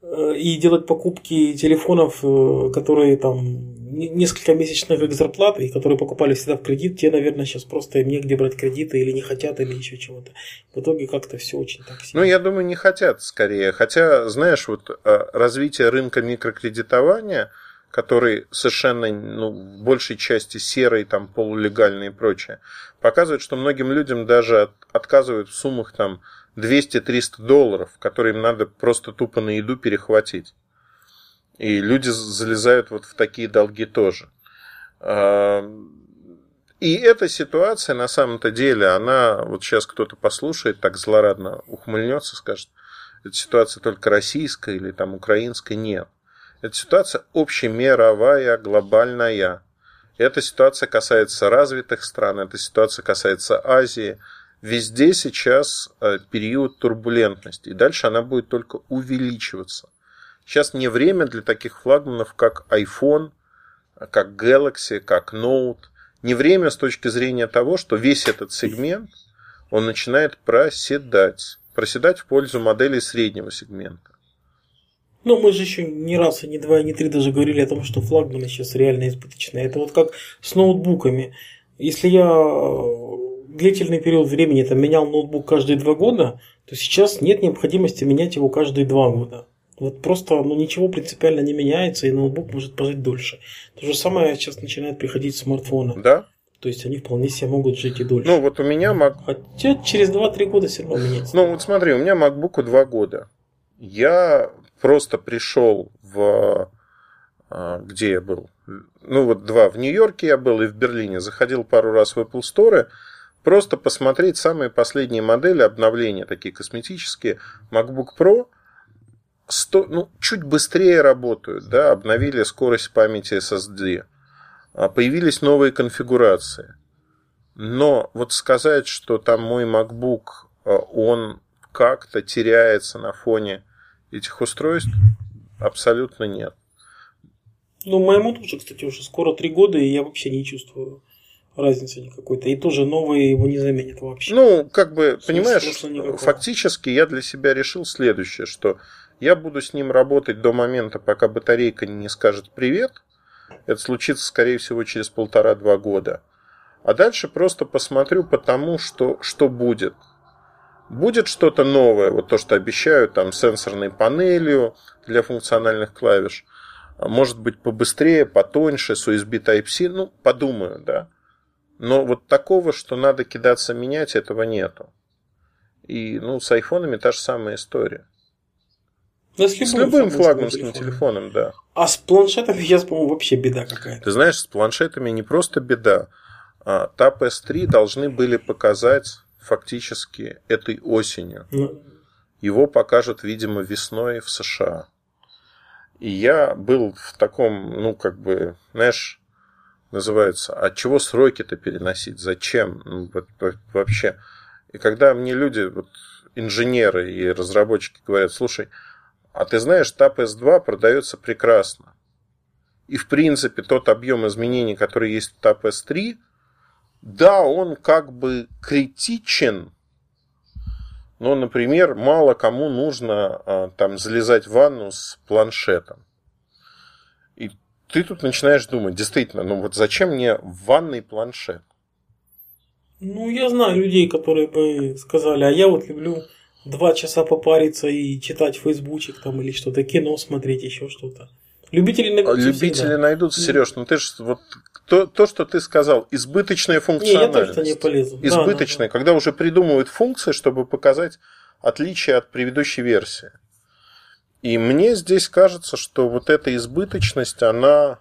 и делать покупки телефонов, э, которые там несколько месячных зарплаты, и которые покупали всегда в кредит, те, наверное, сейчас просто им негде брать кредиты или не хотят, или еще чего-то. В итоге как-то все очень так сильно. Ну, я думаю, не хотят скорее. Хотя, знаешь, вот э, развитие рынка микрокредитования, который совершенно, ну, в большей части серый, там, полулегальный и прочее, показывает, что многим людям даже отказывают в суммах там 200-300 долларов, которые им надо просто тупо на еду перехватить. И люди залезают вот в такие долги тоже. А, и эта ситуация на самом-то деле, она, вот сейчас кто-то послушает, так злорадно ухмыльнется, скажет, эта ситуация только российская или там украинская, нет. Эта ситуация общемировая, глобальная. Эта ситуация касается развитых стран, эта ситуация касается Азии, Везде сейчас э, период турбулентности, и дальше она будет только увеличиваться. Сейчас не время для таких флагманов, как iPhone, как Galaxy, как Note. Не время с точки зрения того, что весь этот сегмент, он начинает проседать. Проседать в пользу моделей среднего сегмента. Ну, мы же еще не раз, и не два, и не три даже говорили о том, что флагманы сейчас реально избыточные. Это вот как с ноутбуками. Если я длительный период времени там, менял ноутбук каждые два года, то сейчас нет необходимости менять его каждые два года. Вот просто ну, ничего принципиально не меняется, и ноутбук может прожить дольше. То же самое сейчас начинает приходить смартфоны. Да. То есть они вполне себе могут жить и дольше. Ну, вот у меня Mac... Хотя через 2-3 года все равно меняется. Ну, вот смотри, у меня MacBook 2 года. Я просто пришел в... А, где я был? Ну, вот два. В Нью-Йорке я был и в Берлине. Заходил пару раз в Apple Store просто посмотреть самые последние модели обновления, такие косметические. MacBook Pro 100, ну, чуть быстрее работают, да, обновили скорость памяти SSD, а появились новые конфигурации. Но вот сказать, что там мой MacBook, а, он как-то теряется на фоне этих устройств, абсолютно нет. Ну, моему тоже, кстати, уже скоро три года, и я вообще не чувствую разницы никакой-то. И тоже новые его не заменят вообще. Ну, как бы, понимаешь, фактически я для себя решил следующее, что я буду с ним работать до момента, пока батарейка не скажет привет. Это случится, скорее всего, через полтора-два года. А дальше просто посмотрю по тому, что, что будет. Будет что-то новое, вот то, что обещают, там, сенсорной панелью для функциональных клавиш. Может быть, побыстрее, потоньше, с USB Type-C. Ну, подумаю, да. Но вот такого, что надо кидаться менять, этого нету. И ну, с айфонами та же самая история. Да, с с любым флагманским телефоном. телефоном, да. А с планшетами сейчас, по-моему, вообще беда какая-то. Ты знаешь, с планшетами не просто беда. А, Tab S3 должны были показать фактически этой осенью. Ну... Его покажут, видимо, весной в США. И я был в таком, ну, как бы, знаешь, называется, от чего сроки-то переносить, зачем ну, вообще. И когда мне люди, вот, инженеры и разработчики говорят, слушай, а ты знаешь, TAP S2 продается прекрасно. И, в принципе, тот объем изменений, который есть в TAP S3, да, он как бы критичен, Но, например, мало кому нужно а, там залезать в ванну с планшетом. Ты тут начинаешь думать, действительно, ну вот зачем мне в ванной планшет? Ну, я знаю людей, которые бы сказали, а я вот люблю два часа попариться и читать фейсбучик там или что-то, кино смотреть, еще что-то. Любители найдутся Любители всегда. найдутся, Сереж, ну ты же вот то, то, что ты сказал, избыточная Не, я функциональность. не полезу. Да, избыточная, да, когда уже придумывают функции, чтобы показать отличие от предыдущей версии. И мне здесь кажется, что вот эта избыточность, она,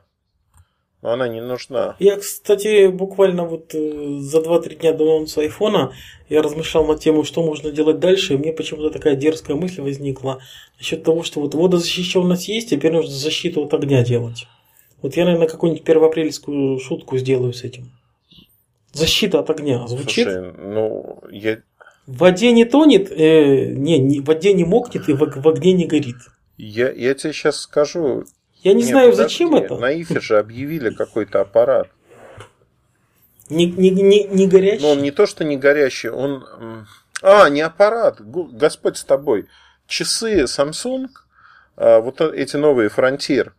она не нужна. Я, кстати, буквально вот э, за 2-3 дня до анонса айфона я размышлял на тему, что можно делать дальше, и мне почему-то такая дерзкая мысль возникла насчет того, что вот водозащищенность есть, теперь нужно защиту от огня делать. Вот я, наверное, какую-нибудь первоапрельскую шутку сделаю с этим. Защита от огня. Звучит? Слушай, ну, я, В воде не тонет, э, не, не, в воде не мокнет и в, в огне не горит. я, я тебе сейчас скажу. Я не Нет, знаю, подожди, зачем это. На Ифе же объявили какой-то аппарат. Не, не, не, не горячий. Но он не то, что не горящий, он... А, не аппарат, Господь с тобой. Часы Samsung, а, вот эти новые Frontier,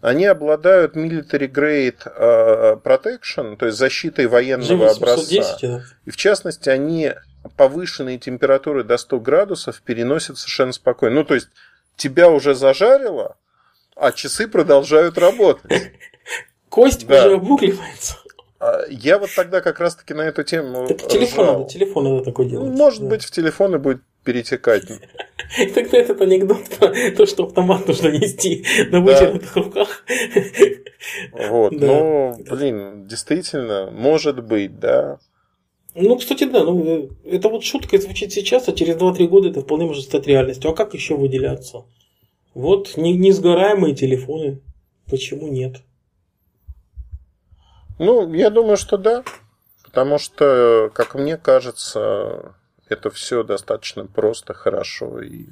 они обладают military grade а, protection, то есть защитой военного Живо образца. 710, да. И в частности, они повышенные температуры до 100 градусов переносят совершенно спокойно. Ну, то есть, тебя уже зажарило, а часы продолжают работать. Кость Да. уже обугливается. А Я вот тогда как раз-таки на эту тему Так телефон надо, телефон надо такой Ну, делать. может Да. быть, в телефоны будет перетекать. Тогда этот анекдот про то, что автомат нужно нести на вытянутых руках. Вот. Но, блин, действительно, может быть, да. Ну, кстати, да, ну, э, это вот шутка звучит сейчас, а через 2-3 года это вполне может стать реальностью. А как еще выделяться? Вот не, несгораемые телефоны. Почему нет? Ну, я думаю, что да. Потому что, как мне кажется, это все достаточно просто, хорошо и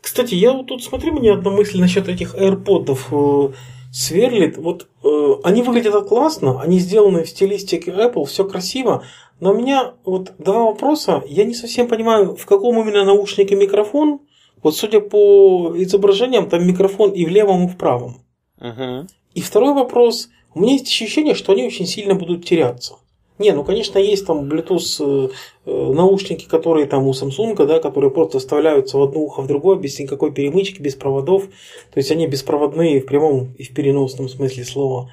Кстати, я вот тут смотрю, мне одна мысль насчет этих AirPods э, сверлит. Вот э, они выглядят классно, они сделаны в стилистике Apple, все красиво. Но у меня вот два вопроса. Я не совсем понимаю, в каком именно наушнике микрофон. Вот судя по изображениям, там микрофон и в левом, и в правом. Угу. И второй вопрос. У меня есть ощущение, что они очень сильно будут теряться. Не, ну, конечно, есть там Bluetooth э, э, наушники, которые там у Samsung, да, которые просто вставляются в одно ухо, в другое, без никакой перемычки, без проводов. То есть они беспроводные в прямом и в переносном смысле слова.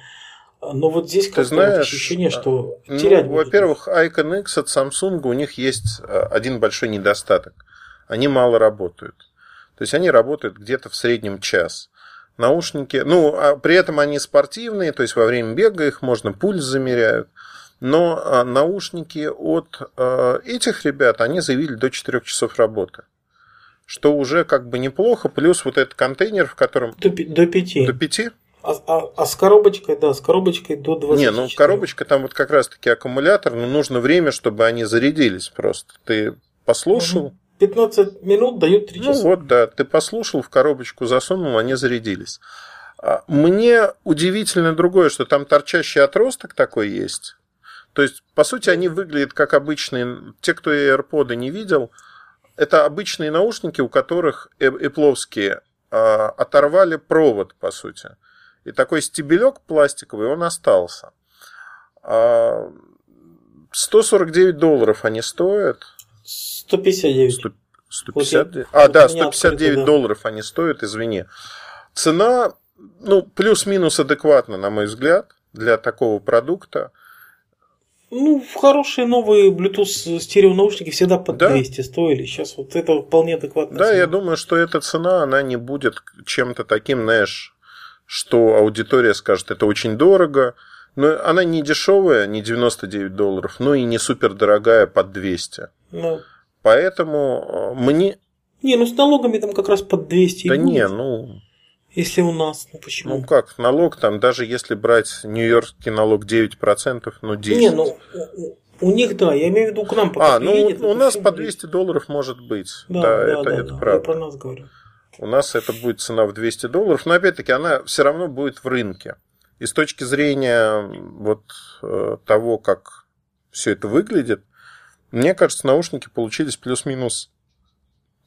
Но вот здесь как-то вот знаешь, ощущение, что Ну, терять будут. во-первых, Icon X от Samsung у них есть э, один большой недостаток. Они мало работают. То есть они работают где-то в среднем час. Наушники, ну, а при этом они спортивные, то есть во время бега их можно пульс замеряют. Но а, наушники от э, этих ребят, они заявили до 4 часов работы. Что уже как бы неплохо. Плюс вот этот контейнер, в котором До, до пяти. до 5. А, а- а с коробочкой, да, с коробочкой до 20. Не, ну коробочка там вот как раз-таки аккумулятор, но нужно время, чтобы они зарядились просто. Ты послушал, 15 минут дают 3 ну часа. вот, да, ты послушал, в коробочку засунул, они зарядились. А Мне удивительно другое, что там торчащий отросток такой есть. То есть, по сути, они выглядят как обычные. Те, кто AirPods не видел, это обычные наушники, у которых эпловские оторвали провод, по сути. И такой стебелек пластиковый, он остался. А, 149 долларов они стоят. 159. 100 159. Вот я- а, вот да, у меня 159 открыто, долларов они стоят, извини. Цена, ну, плюс-минус адекватна, на мой взгляд, для такого продукта. Ну, хорошие новые Bluetooth стереонаушники всегда под Да. 200 стоили. Сейчас вот это вполне адекватно. Да, я думаю, что эта цена, она не будет чем-то таким, знаешь, что аудитория скажет, это очень дорого. Но она не дешевая, не 99 долларов, но и не супер дорогая под 200. Ну, Поэтому э, мне... не, ну с налогами там как раз под 200 и Да не, ну, Если у нас, ну почему? ну как, налог там, даже если брать нью-йоркский налог 9%, ну 10%. не, ну у, них да, я имею в виду к нам пока А, ну у нас по будет. 200 долларов может быть. Да, Да, да, это, да, это да. Я правда. про нас говорю. У нас это будет цена в 200 долларов, но опять-таки она все равно будет в рынке. И с точки зрения вот э, того, как все это выглядит, Мне кажется, наушники получились плюс-минус.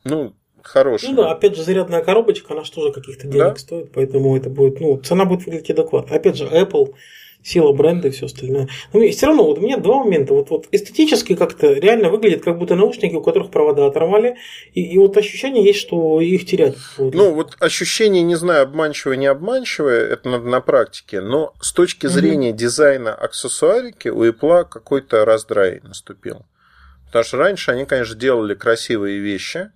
Ну, хорошие. Ну да, опять же, зарядная коробочка, она же тоже каких-то денег да? стоит, поэтому это будет, ну, цена будет выглядеть адекватно. Опять же, Apple сила бренда и все остальное. Но все равно вот у меня два момента. Вот, вот эстетически как-то реально выглядит, как будто наушники, у которых провода оторвали, и, и вот ощущение есть, что их терять. Ну, вот ощущение, не знаю, обманчивое, не обманчивое, это надо на практике, но с точки зрения mm дизайна аксессуарики у Apple какой-то раздрай наступил. Потому что раньше они, конечно, делали красивые вещи,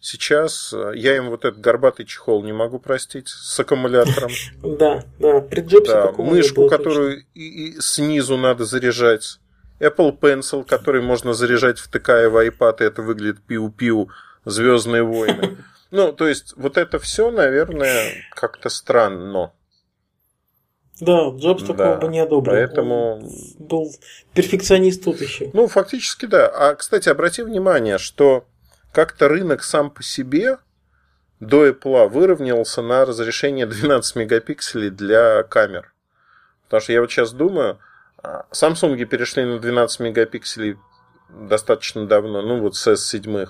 Сейчас э, я им вот этот горбатый чехол не могу простить с аккумулятором. Да, да, при да, мышку, которую снизу надо заряжать. Apple Pencil, который можно заряжать, втыкая в iPad, и это выглядит пиу-пиу, Звездные войны. Ну, то есть, вот это все, наверное, как-то странно. Да, Джобс да, такого бы не одобрил. Поэтому... Он был перфекционист тут еще. Ну, фактически, да. А, кстати, обрати внимание, что как-то рынок сам по себе до Apple выровнялся на разрешение 12 мегапикселей для камер. Потому что я вот сейчас думаю, а, Samsung перешли на 12 мегапикселей достаточно давно, ну вот с S7.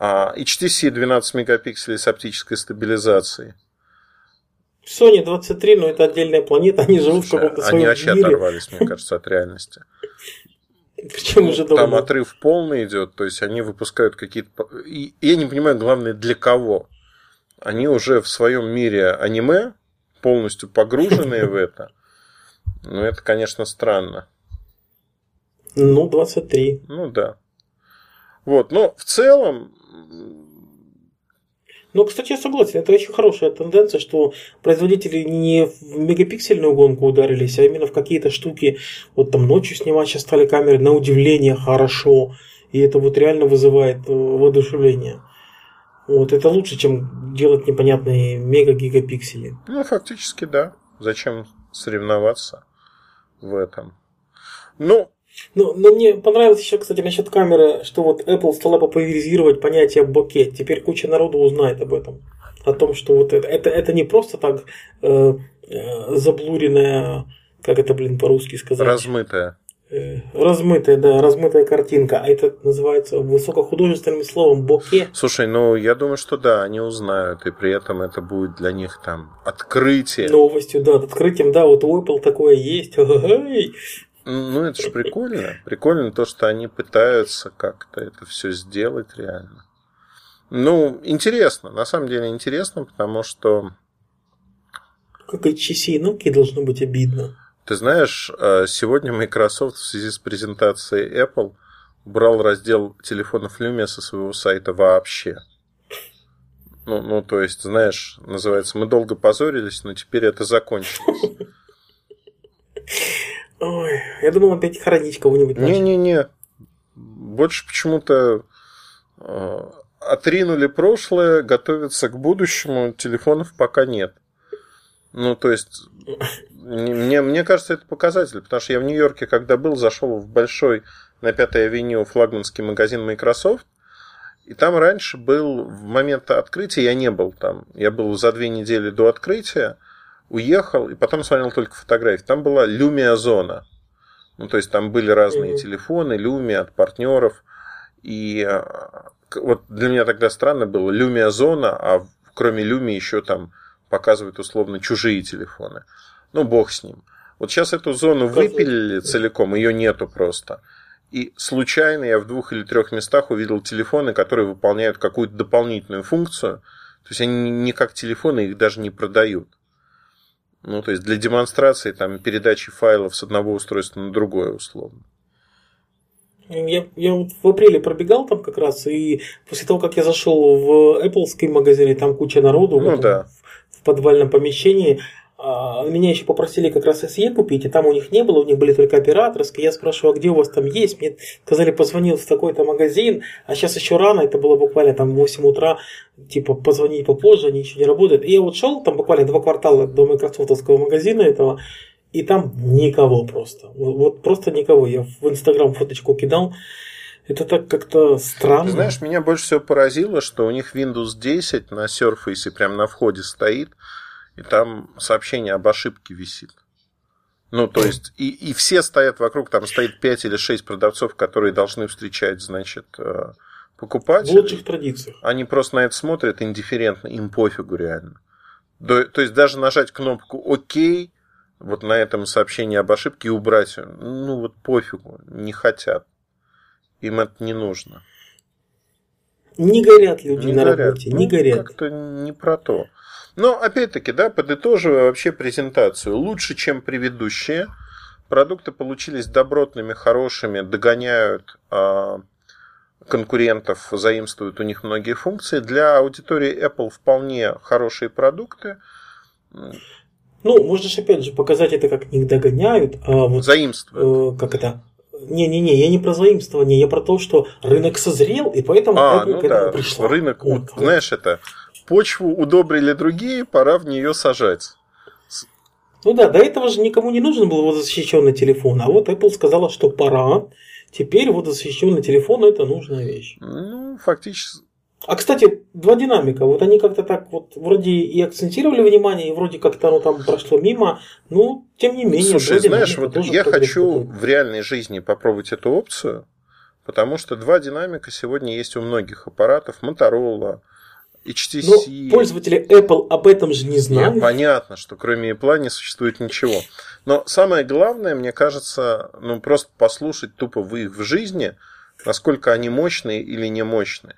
А HTC 12 мегапикселей с оптической стабилизацией. Sony 23, но это отдельная планета, они живут Слушай, в каком-то своем Они вообще мире. оторвались, мне кажется, от реальности. Причем уже давно. Там отрыв полный идет, то есть они выпускают какие-то... И я не понимаю, главное, для кого. Они уже в своем мире аниме, полностью погруженные в это. Ну, это, конечно, странно. Ну, 23. Ну, да. Вот, но в целом ну, кстати, я согласен, это очень хорошая тенденция, что производители не в мегапиксельную гонку ударились, а именно в какие-то штуки. Вот там ночью снимать сейчас стали камеры на удивление хорошо. И это вот реально вызывает э, воодушевление. Вот это лучше, чем делать непонятные мега-гигапиксели. Ну, фактически, да. Зачем соревноваться в этом? Ну, ну, но мне понравилось еще, кстати, насчет камеры, что вот Apple стала популяризировать понятие бокет. Теперь куча народу узнает об этом. О том, что вот это, это, это не просто так э, э, заблуренная, как это, блин, по-русски сказать? Размытая. Э, размытая, да, размытая картинка. А это называется высокохудожественным словом боке. Слушай, ну я думаю, что да, они узнают, и при этом это будет для них там открытие. Новостью, да, открытием, да, вот у Apple такое есть. Ну, это же прикольно. Прикольно то, что они пытаются как-то это все сделать реально. Ну, интересно. На самом деле интересно, потому что... Как и часы Nokia должно быть обидно. Ты знаешь, э, сегодня Microsoft в связи с презентацией Apple убрал раздел телефонов Lumia со своего сайта вообще. Ну, ну, то есть, знаешь, называется, мы долго позорились, но теперь это закончилось. Ой, я думал опять хоронить кого-нибудь. Не-не-не. Больше почему-то э, отринули прошлое, готовятся к будущему, телефонов пока нет. Ну, то есть, мне, мне кажется, это показатель, потому что я в Нью-Йорке, когда был, зашел в большой на Пятой авеню флагманский магазин Microsoft, и там раньше был, в момент открытия я не был там, я был за две недели до открытия, уехал, и потом смотрел только фотографии. Там была Lumia зона. Ну, то есть там были разные mm-hmm. телефоны, Lumia от партнеров. И а, вот для меня тогда странно было Lumia зона, а кроме Lumia еще там показывают условно чужие телефоны. Ну, бог с ним. Вот сейчас эту зону выпилили целиком, ее нету просто. И случайно я в двух или трех местах увидел телефоны, которые выполняют какую-то дополнительную функцию. То есть они не как телефоны, их даже не продают. Ну, то есть для демонстрации там передачи файлов с одного устройства на другое условно. Я, я вот в апреле пробегал там как раз, и после того, как я зашел в Apple магазине, там куча народу ну, да. в, подвальном помещении, меня еще попросили как раз SE купить, и там у них не было, у них были только операторские. Я спрашиваю, а где у вас там есть? Мне сказали, позвонил в такой-то магазин, а сейчас еще рано, это было буквально там 8 утра, типа позвони попозже, они еще не работают. И я вот шел там буквально два квартала до майкрософтовского магазина этого, и там никого просто. Вот, просто никого. Я в Инстаграм фоточку кидал. Это так как-то странно. Ты знаешь, меня больше всего поразило, что у них Windows 10 на Surface прямо на входе стоит, и там сообщение об ошибке висит. Ну, то есть, и, и все стоят вокруг, там стоит 5 или 6 продавцов, которые должны встречать, значит, э, покупателей. В лучших традициях. Они просто на это смотрят индифферентно, им пофигу реально. То, то есть, даже нажать кнопку «Окей», вот на этом сообщении об ошибке и убрать, ну, вот пофигу, не хотят. Им это не нужно. Не горят люди не на горят. работе, ну, не горят. Как-то не про то. Но, опять-таки, да, подытоживая вообще презентацию, лучше, чем предыдущие. Продукты получились добротными, хорошими, догоняют э, конкурентов, заимствуют у них многие функции. Для аудитории Apple вполне хорошие продукты. Ну, можешь опять же показать это как не догоняют, а вот... Заимствуют. Э, как это? Не-не-не, я не про заимствование, я про то, что рынок созрел, и поэтому а, Apple ну к этому да. пришла. Рынок, вот. знаешь, это почву удобрили другие, пора в нее сажать. Ну да, до этого же никому не нужен был водозащищенный телефон, а вот Apple сказала, что пора. Теперь водозащищенный телефон это нужная вещь. Ну, фактически. А кстати, два динамика, вот они как-то так вот вроде и акцентировали внимание, и вроде как-то оно там прошло мимо, ну, тем не менее. Слушай, знаешь, вот я хочу в реальной жизни попробовать эту опцию, потому что два динамика сегодня есть у многих аппаратов, Motorola, HTC. Но пользователи Apple об этом же не знают. Нет, понятно, что кроме Apple не существует ничего. Но самое главное, мне кажется, ну просто послушать тупо вы их в жизни, насколько они мощные или не мощные.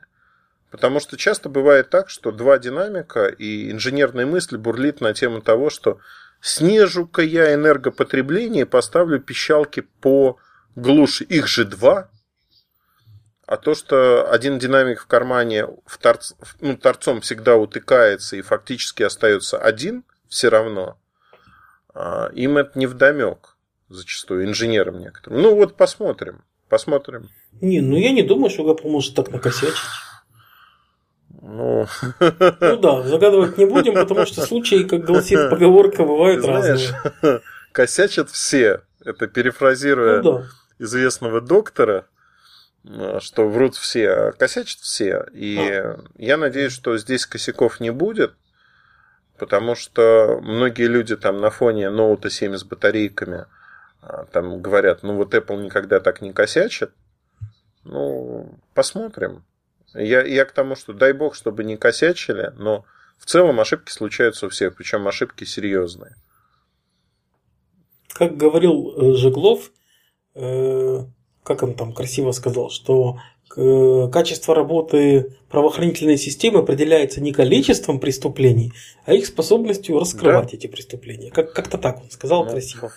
Потому что часто бывает так, что два динамика и инженерная мысль бурлит на тему того, что снижу-ка я энергопотребление и поставлю пищалки по глуши. Их же два. А то, что один динамик в кармане в торц, ну, торцом всегда утыкается и фактически остается один, все равно, а, им это не вдомек зачастую, инженерам некоторым. Ну вот посмотрим, посмотрим. Не, ну я не думаю, что Apple может так накосячить. Ну... ну да, загадывать не будем, потому что случаи, как гласит поговорка, бывают Знаешь, разные. Косячат все. Это перефразируя ну, да. известного доктора, что врут все, а косячат все. И а. я надеюсь, что здесь косяков не будет, потому что многие люди там на фоне ноута 7 с батарейками а, там говорят, ну вот Apple никогда так не косячит. Ну, посмотрим. Я, я к тому, что дай бог, чтобы не косячили, но в целом ошибки случаются у всех, причем ошибки серьезные. Как говорил э, Жеглов, э, как он там красиво сказал, что э, качество работы правоохранительной системы определяется не количеством преступлений, а их способностью раскрывать да. эти преступления. Как- как-то так он сказал ну, красиво.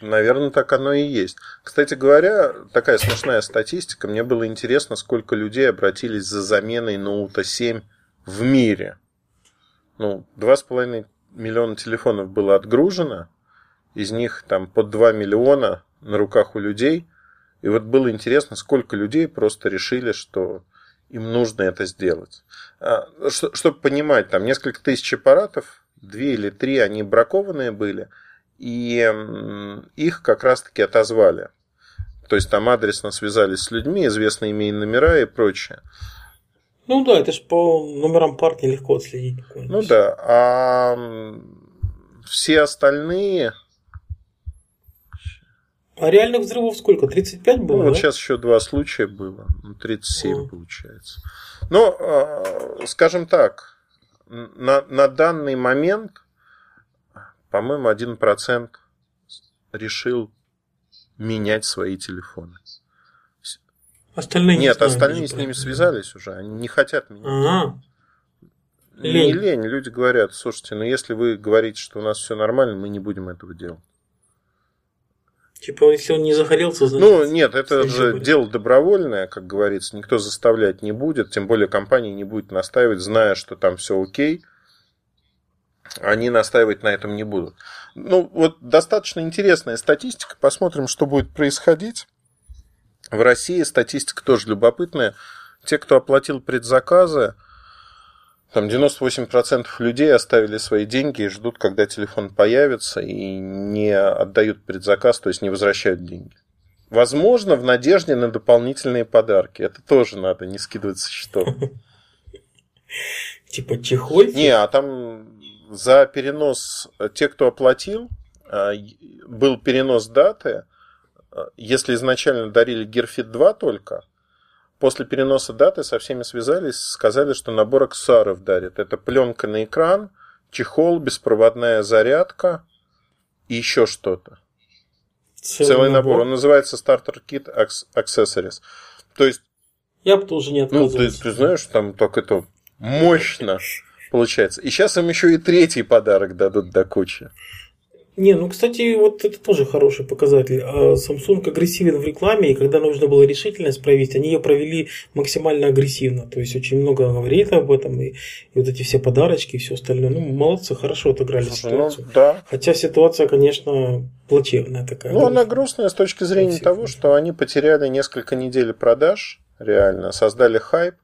Наверное, так оно и есть. Кстати говоря, такая смешная статистика. Мне было интересно, сколько людей обратились за заменой ноута 7 в мире. Ну, 2,5 миллиона телефонов было отгружено. Из них там под 2 миллиона на руках у людей – и вот было интересно, сколько людей просто решили, что им нужно это сделать. А, Чтобы понимать, там несколько тысяч аппаратов, две или три, они бракованные были, и их как раз-таки отозвали. То есть там адресно связались с людьми, известные имя и номера и прочее. Ну да, это же по номерам партии легко отследить. Ну да, а все остальные а реальных взрывов сколько? 35 было? Ну, вот да? сейчас еще два случая было. 37 ну, получается. Но, а, скажем так, на, на данный момент, по-моему, 1% решил менять свои телефоны. Остальные Нет, не остальные с ними связались уже. Они не хотят менять. Ага. Лень. Не лень. Люди говорят, слушайте, ну если вы говорите, что у нас все нормально, мы не будем этого делать. Типа, если он не загорелся, значит... Ну, нет, это же будет. дело добровольное, как говорится. Никто заставлять не будет. Тем более, компания не будет настаивать, зная, что там все окей. Они настаивать на этом не будут. Ну, вот достаточно интересная статистика. Посмотрим, что будет происходить. В России статистика тоже любопытная. Те, кто оплатил предзаказы, там 98% людей оставили свои деньги и ждут, когда телефон появится, и не отдают предзаказ, то есть не возвращают деньги. Возможно, в надежде на дополнительные подарки. Это тоже надо не скидывать со счетов. Типа чехольки? Не, а там за перенос те, кто оплатил, а, был перенос даты, а, если изначально дарили Герфит 2 только, после переноса даты со всеми связались, сказали, что набор аксессуаров дарит. Это пленка на экран, чехол, беспроводная зарядка и еще что-то. Целый, Целый набор. набор. Он называется Starter Kit Accessories. То есть... Я бы тоже не отказывался. Ну, ты, ты знаешь, там так это мощно получается. И сейчас им еще и третий подарок дадут до кучи. Не, ну, кстати, вот это тоже хороший показатель. А Samsung агрессивен в рекламе, и когда нужно было решительность проявить, они ее провели максимально агрессивно. То есть, очень много говорит об этом, и, и вот эти все подарочки и все остальное. Ну, молодцы, хорошо отыграли Слушай, ситуацию. Ну, да. Хотя ситуация, конечно, плачевная такая. Ну, она грустная с точки зрения того, что они потеряли несколько недель продаж, реально, создали хайп,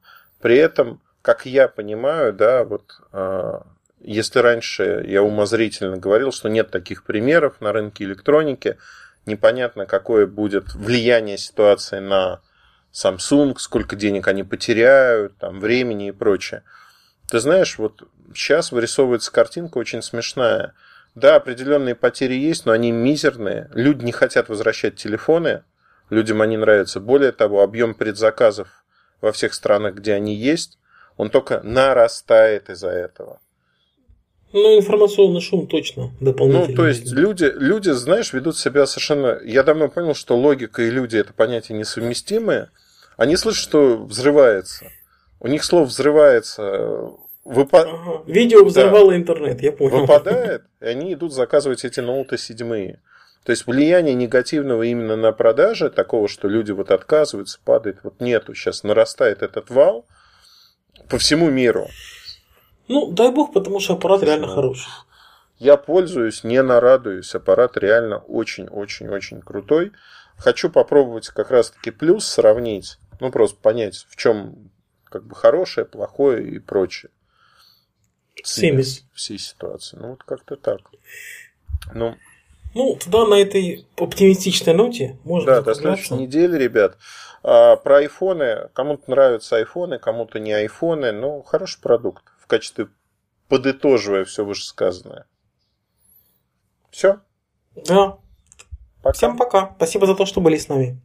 при этом, как я понимаю, да, вот а, если раньше я умозрительно говорил, что нет таких примеров на рынке электроники, непонятно, какое будет влияние ситуации на Samsung, сколько денег они потеряют, там, времени и прочее. Ты знаешь, вот сейчас вырисовывается картинка очень смешная. Да, определенные потери есть, но они мизерные. Люди не хотят возвращать телефоны, людям они нравятся. Более того, объем предзаказов во всех странах, где они есть, он только нарастает из-за этого. Ну, информационный шум точно дополнительно. Ну, то есть люди, люди, знаешь, ведут себя совершенно... Я давно понял, что логика и люди это понятия несовместимые. Они слышат, что взрывается. У них слово взрывается. Выпа... Ага. Видео взорвало да. интернет, я понял. Выпадает, и они идут заказывать эти ноуты седьмые. То есть влияние негативного именно на продажи, такого, что люди вот отказываются, падает, вот нету. Сейчас нарастает этот вал по всему миру. Ну, дай бог, потому что аппарат Слушай, реально хороший. Я пользуюсь, не нарадуюсь. Аппарат реально очень-очень-очень крутой. Хочу попробовать как раз-таки плюс сравнить. Ну, просто понять, в чем как бы хорошее, плохое и прочее. Семис. Всей ситуации. Ну, вот как-то так. Ну, ну, тогда на этой оптимистичной ноте можно Да, до следующей недели, ребят. А, про айфоны. Кому-то нравятся айфоны, кому-то не айфоны. Ну, хороший продукт в качестве подытоживая все вышесказанное. Все? Да. Пока. Всем пока. Спасибо за то, что были с нами.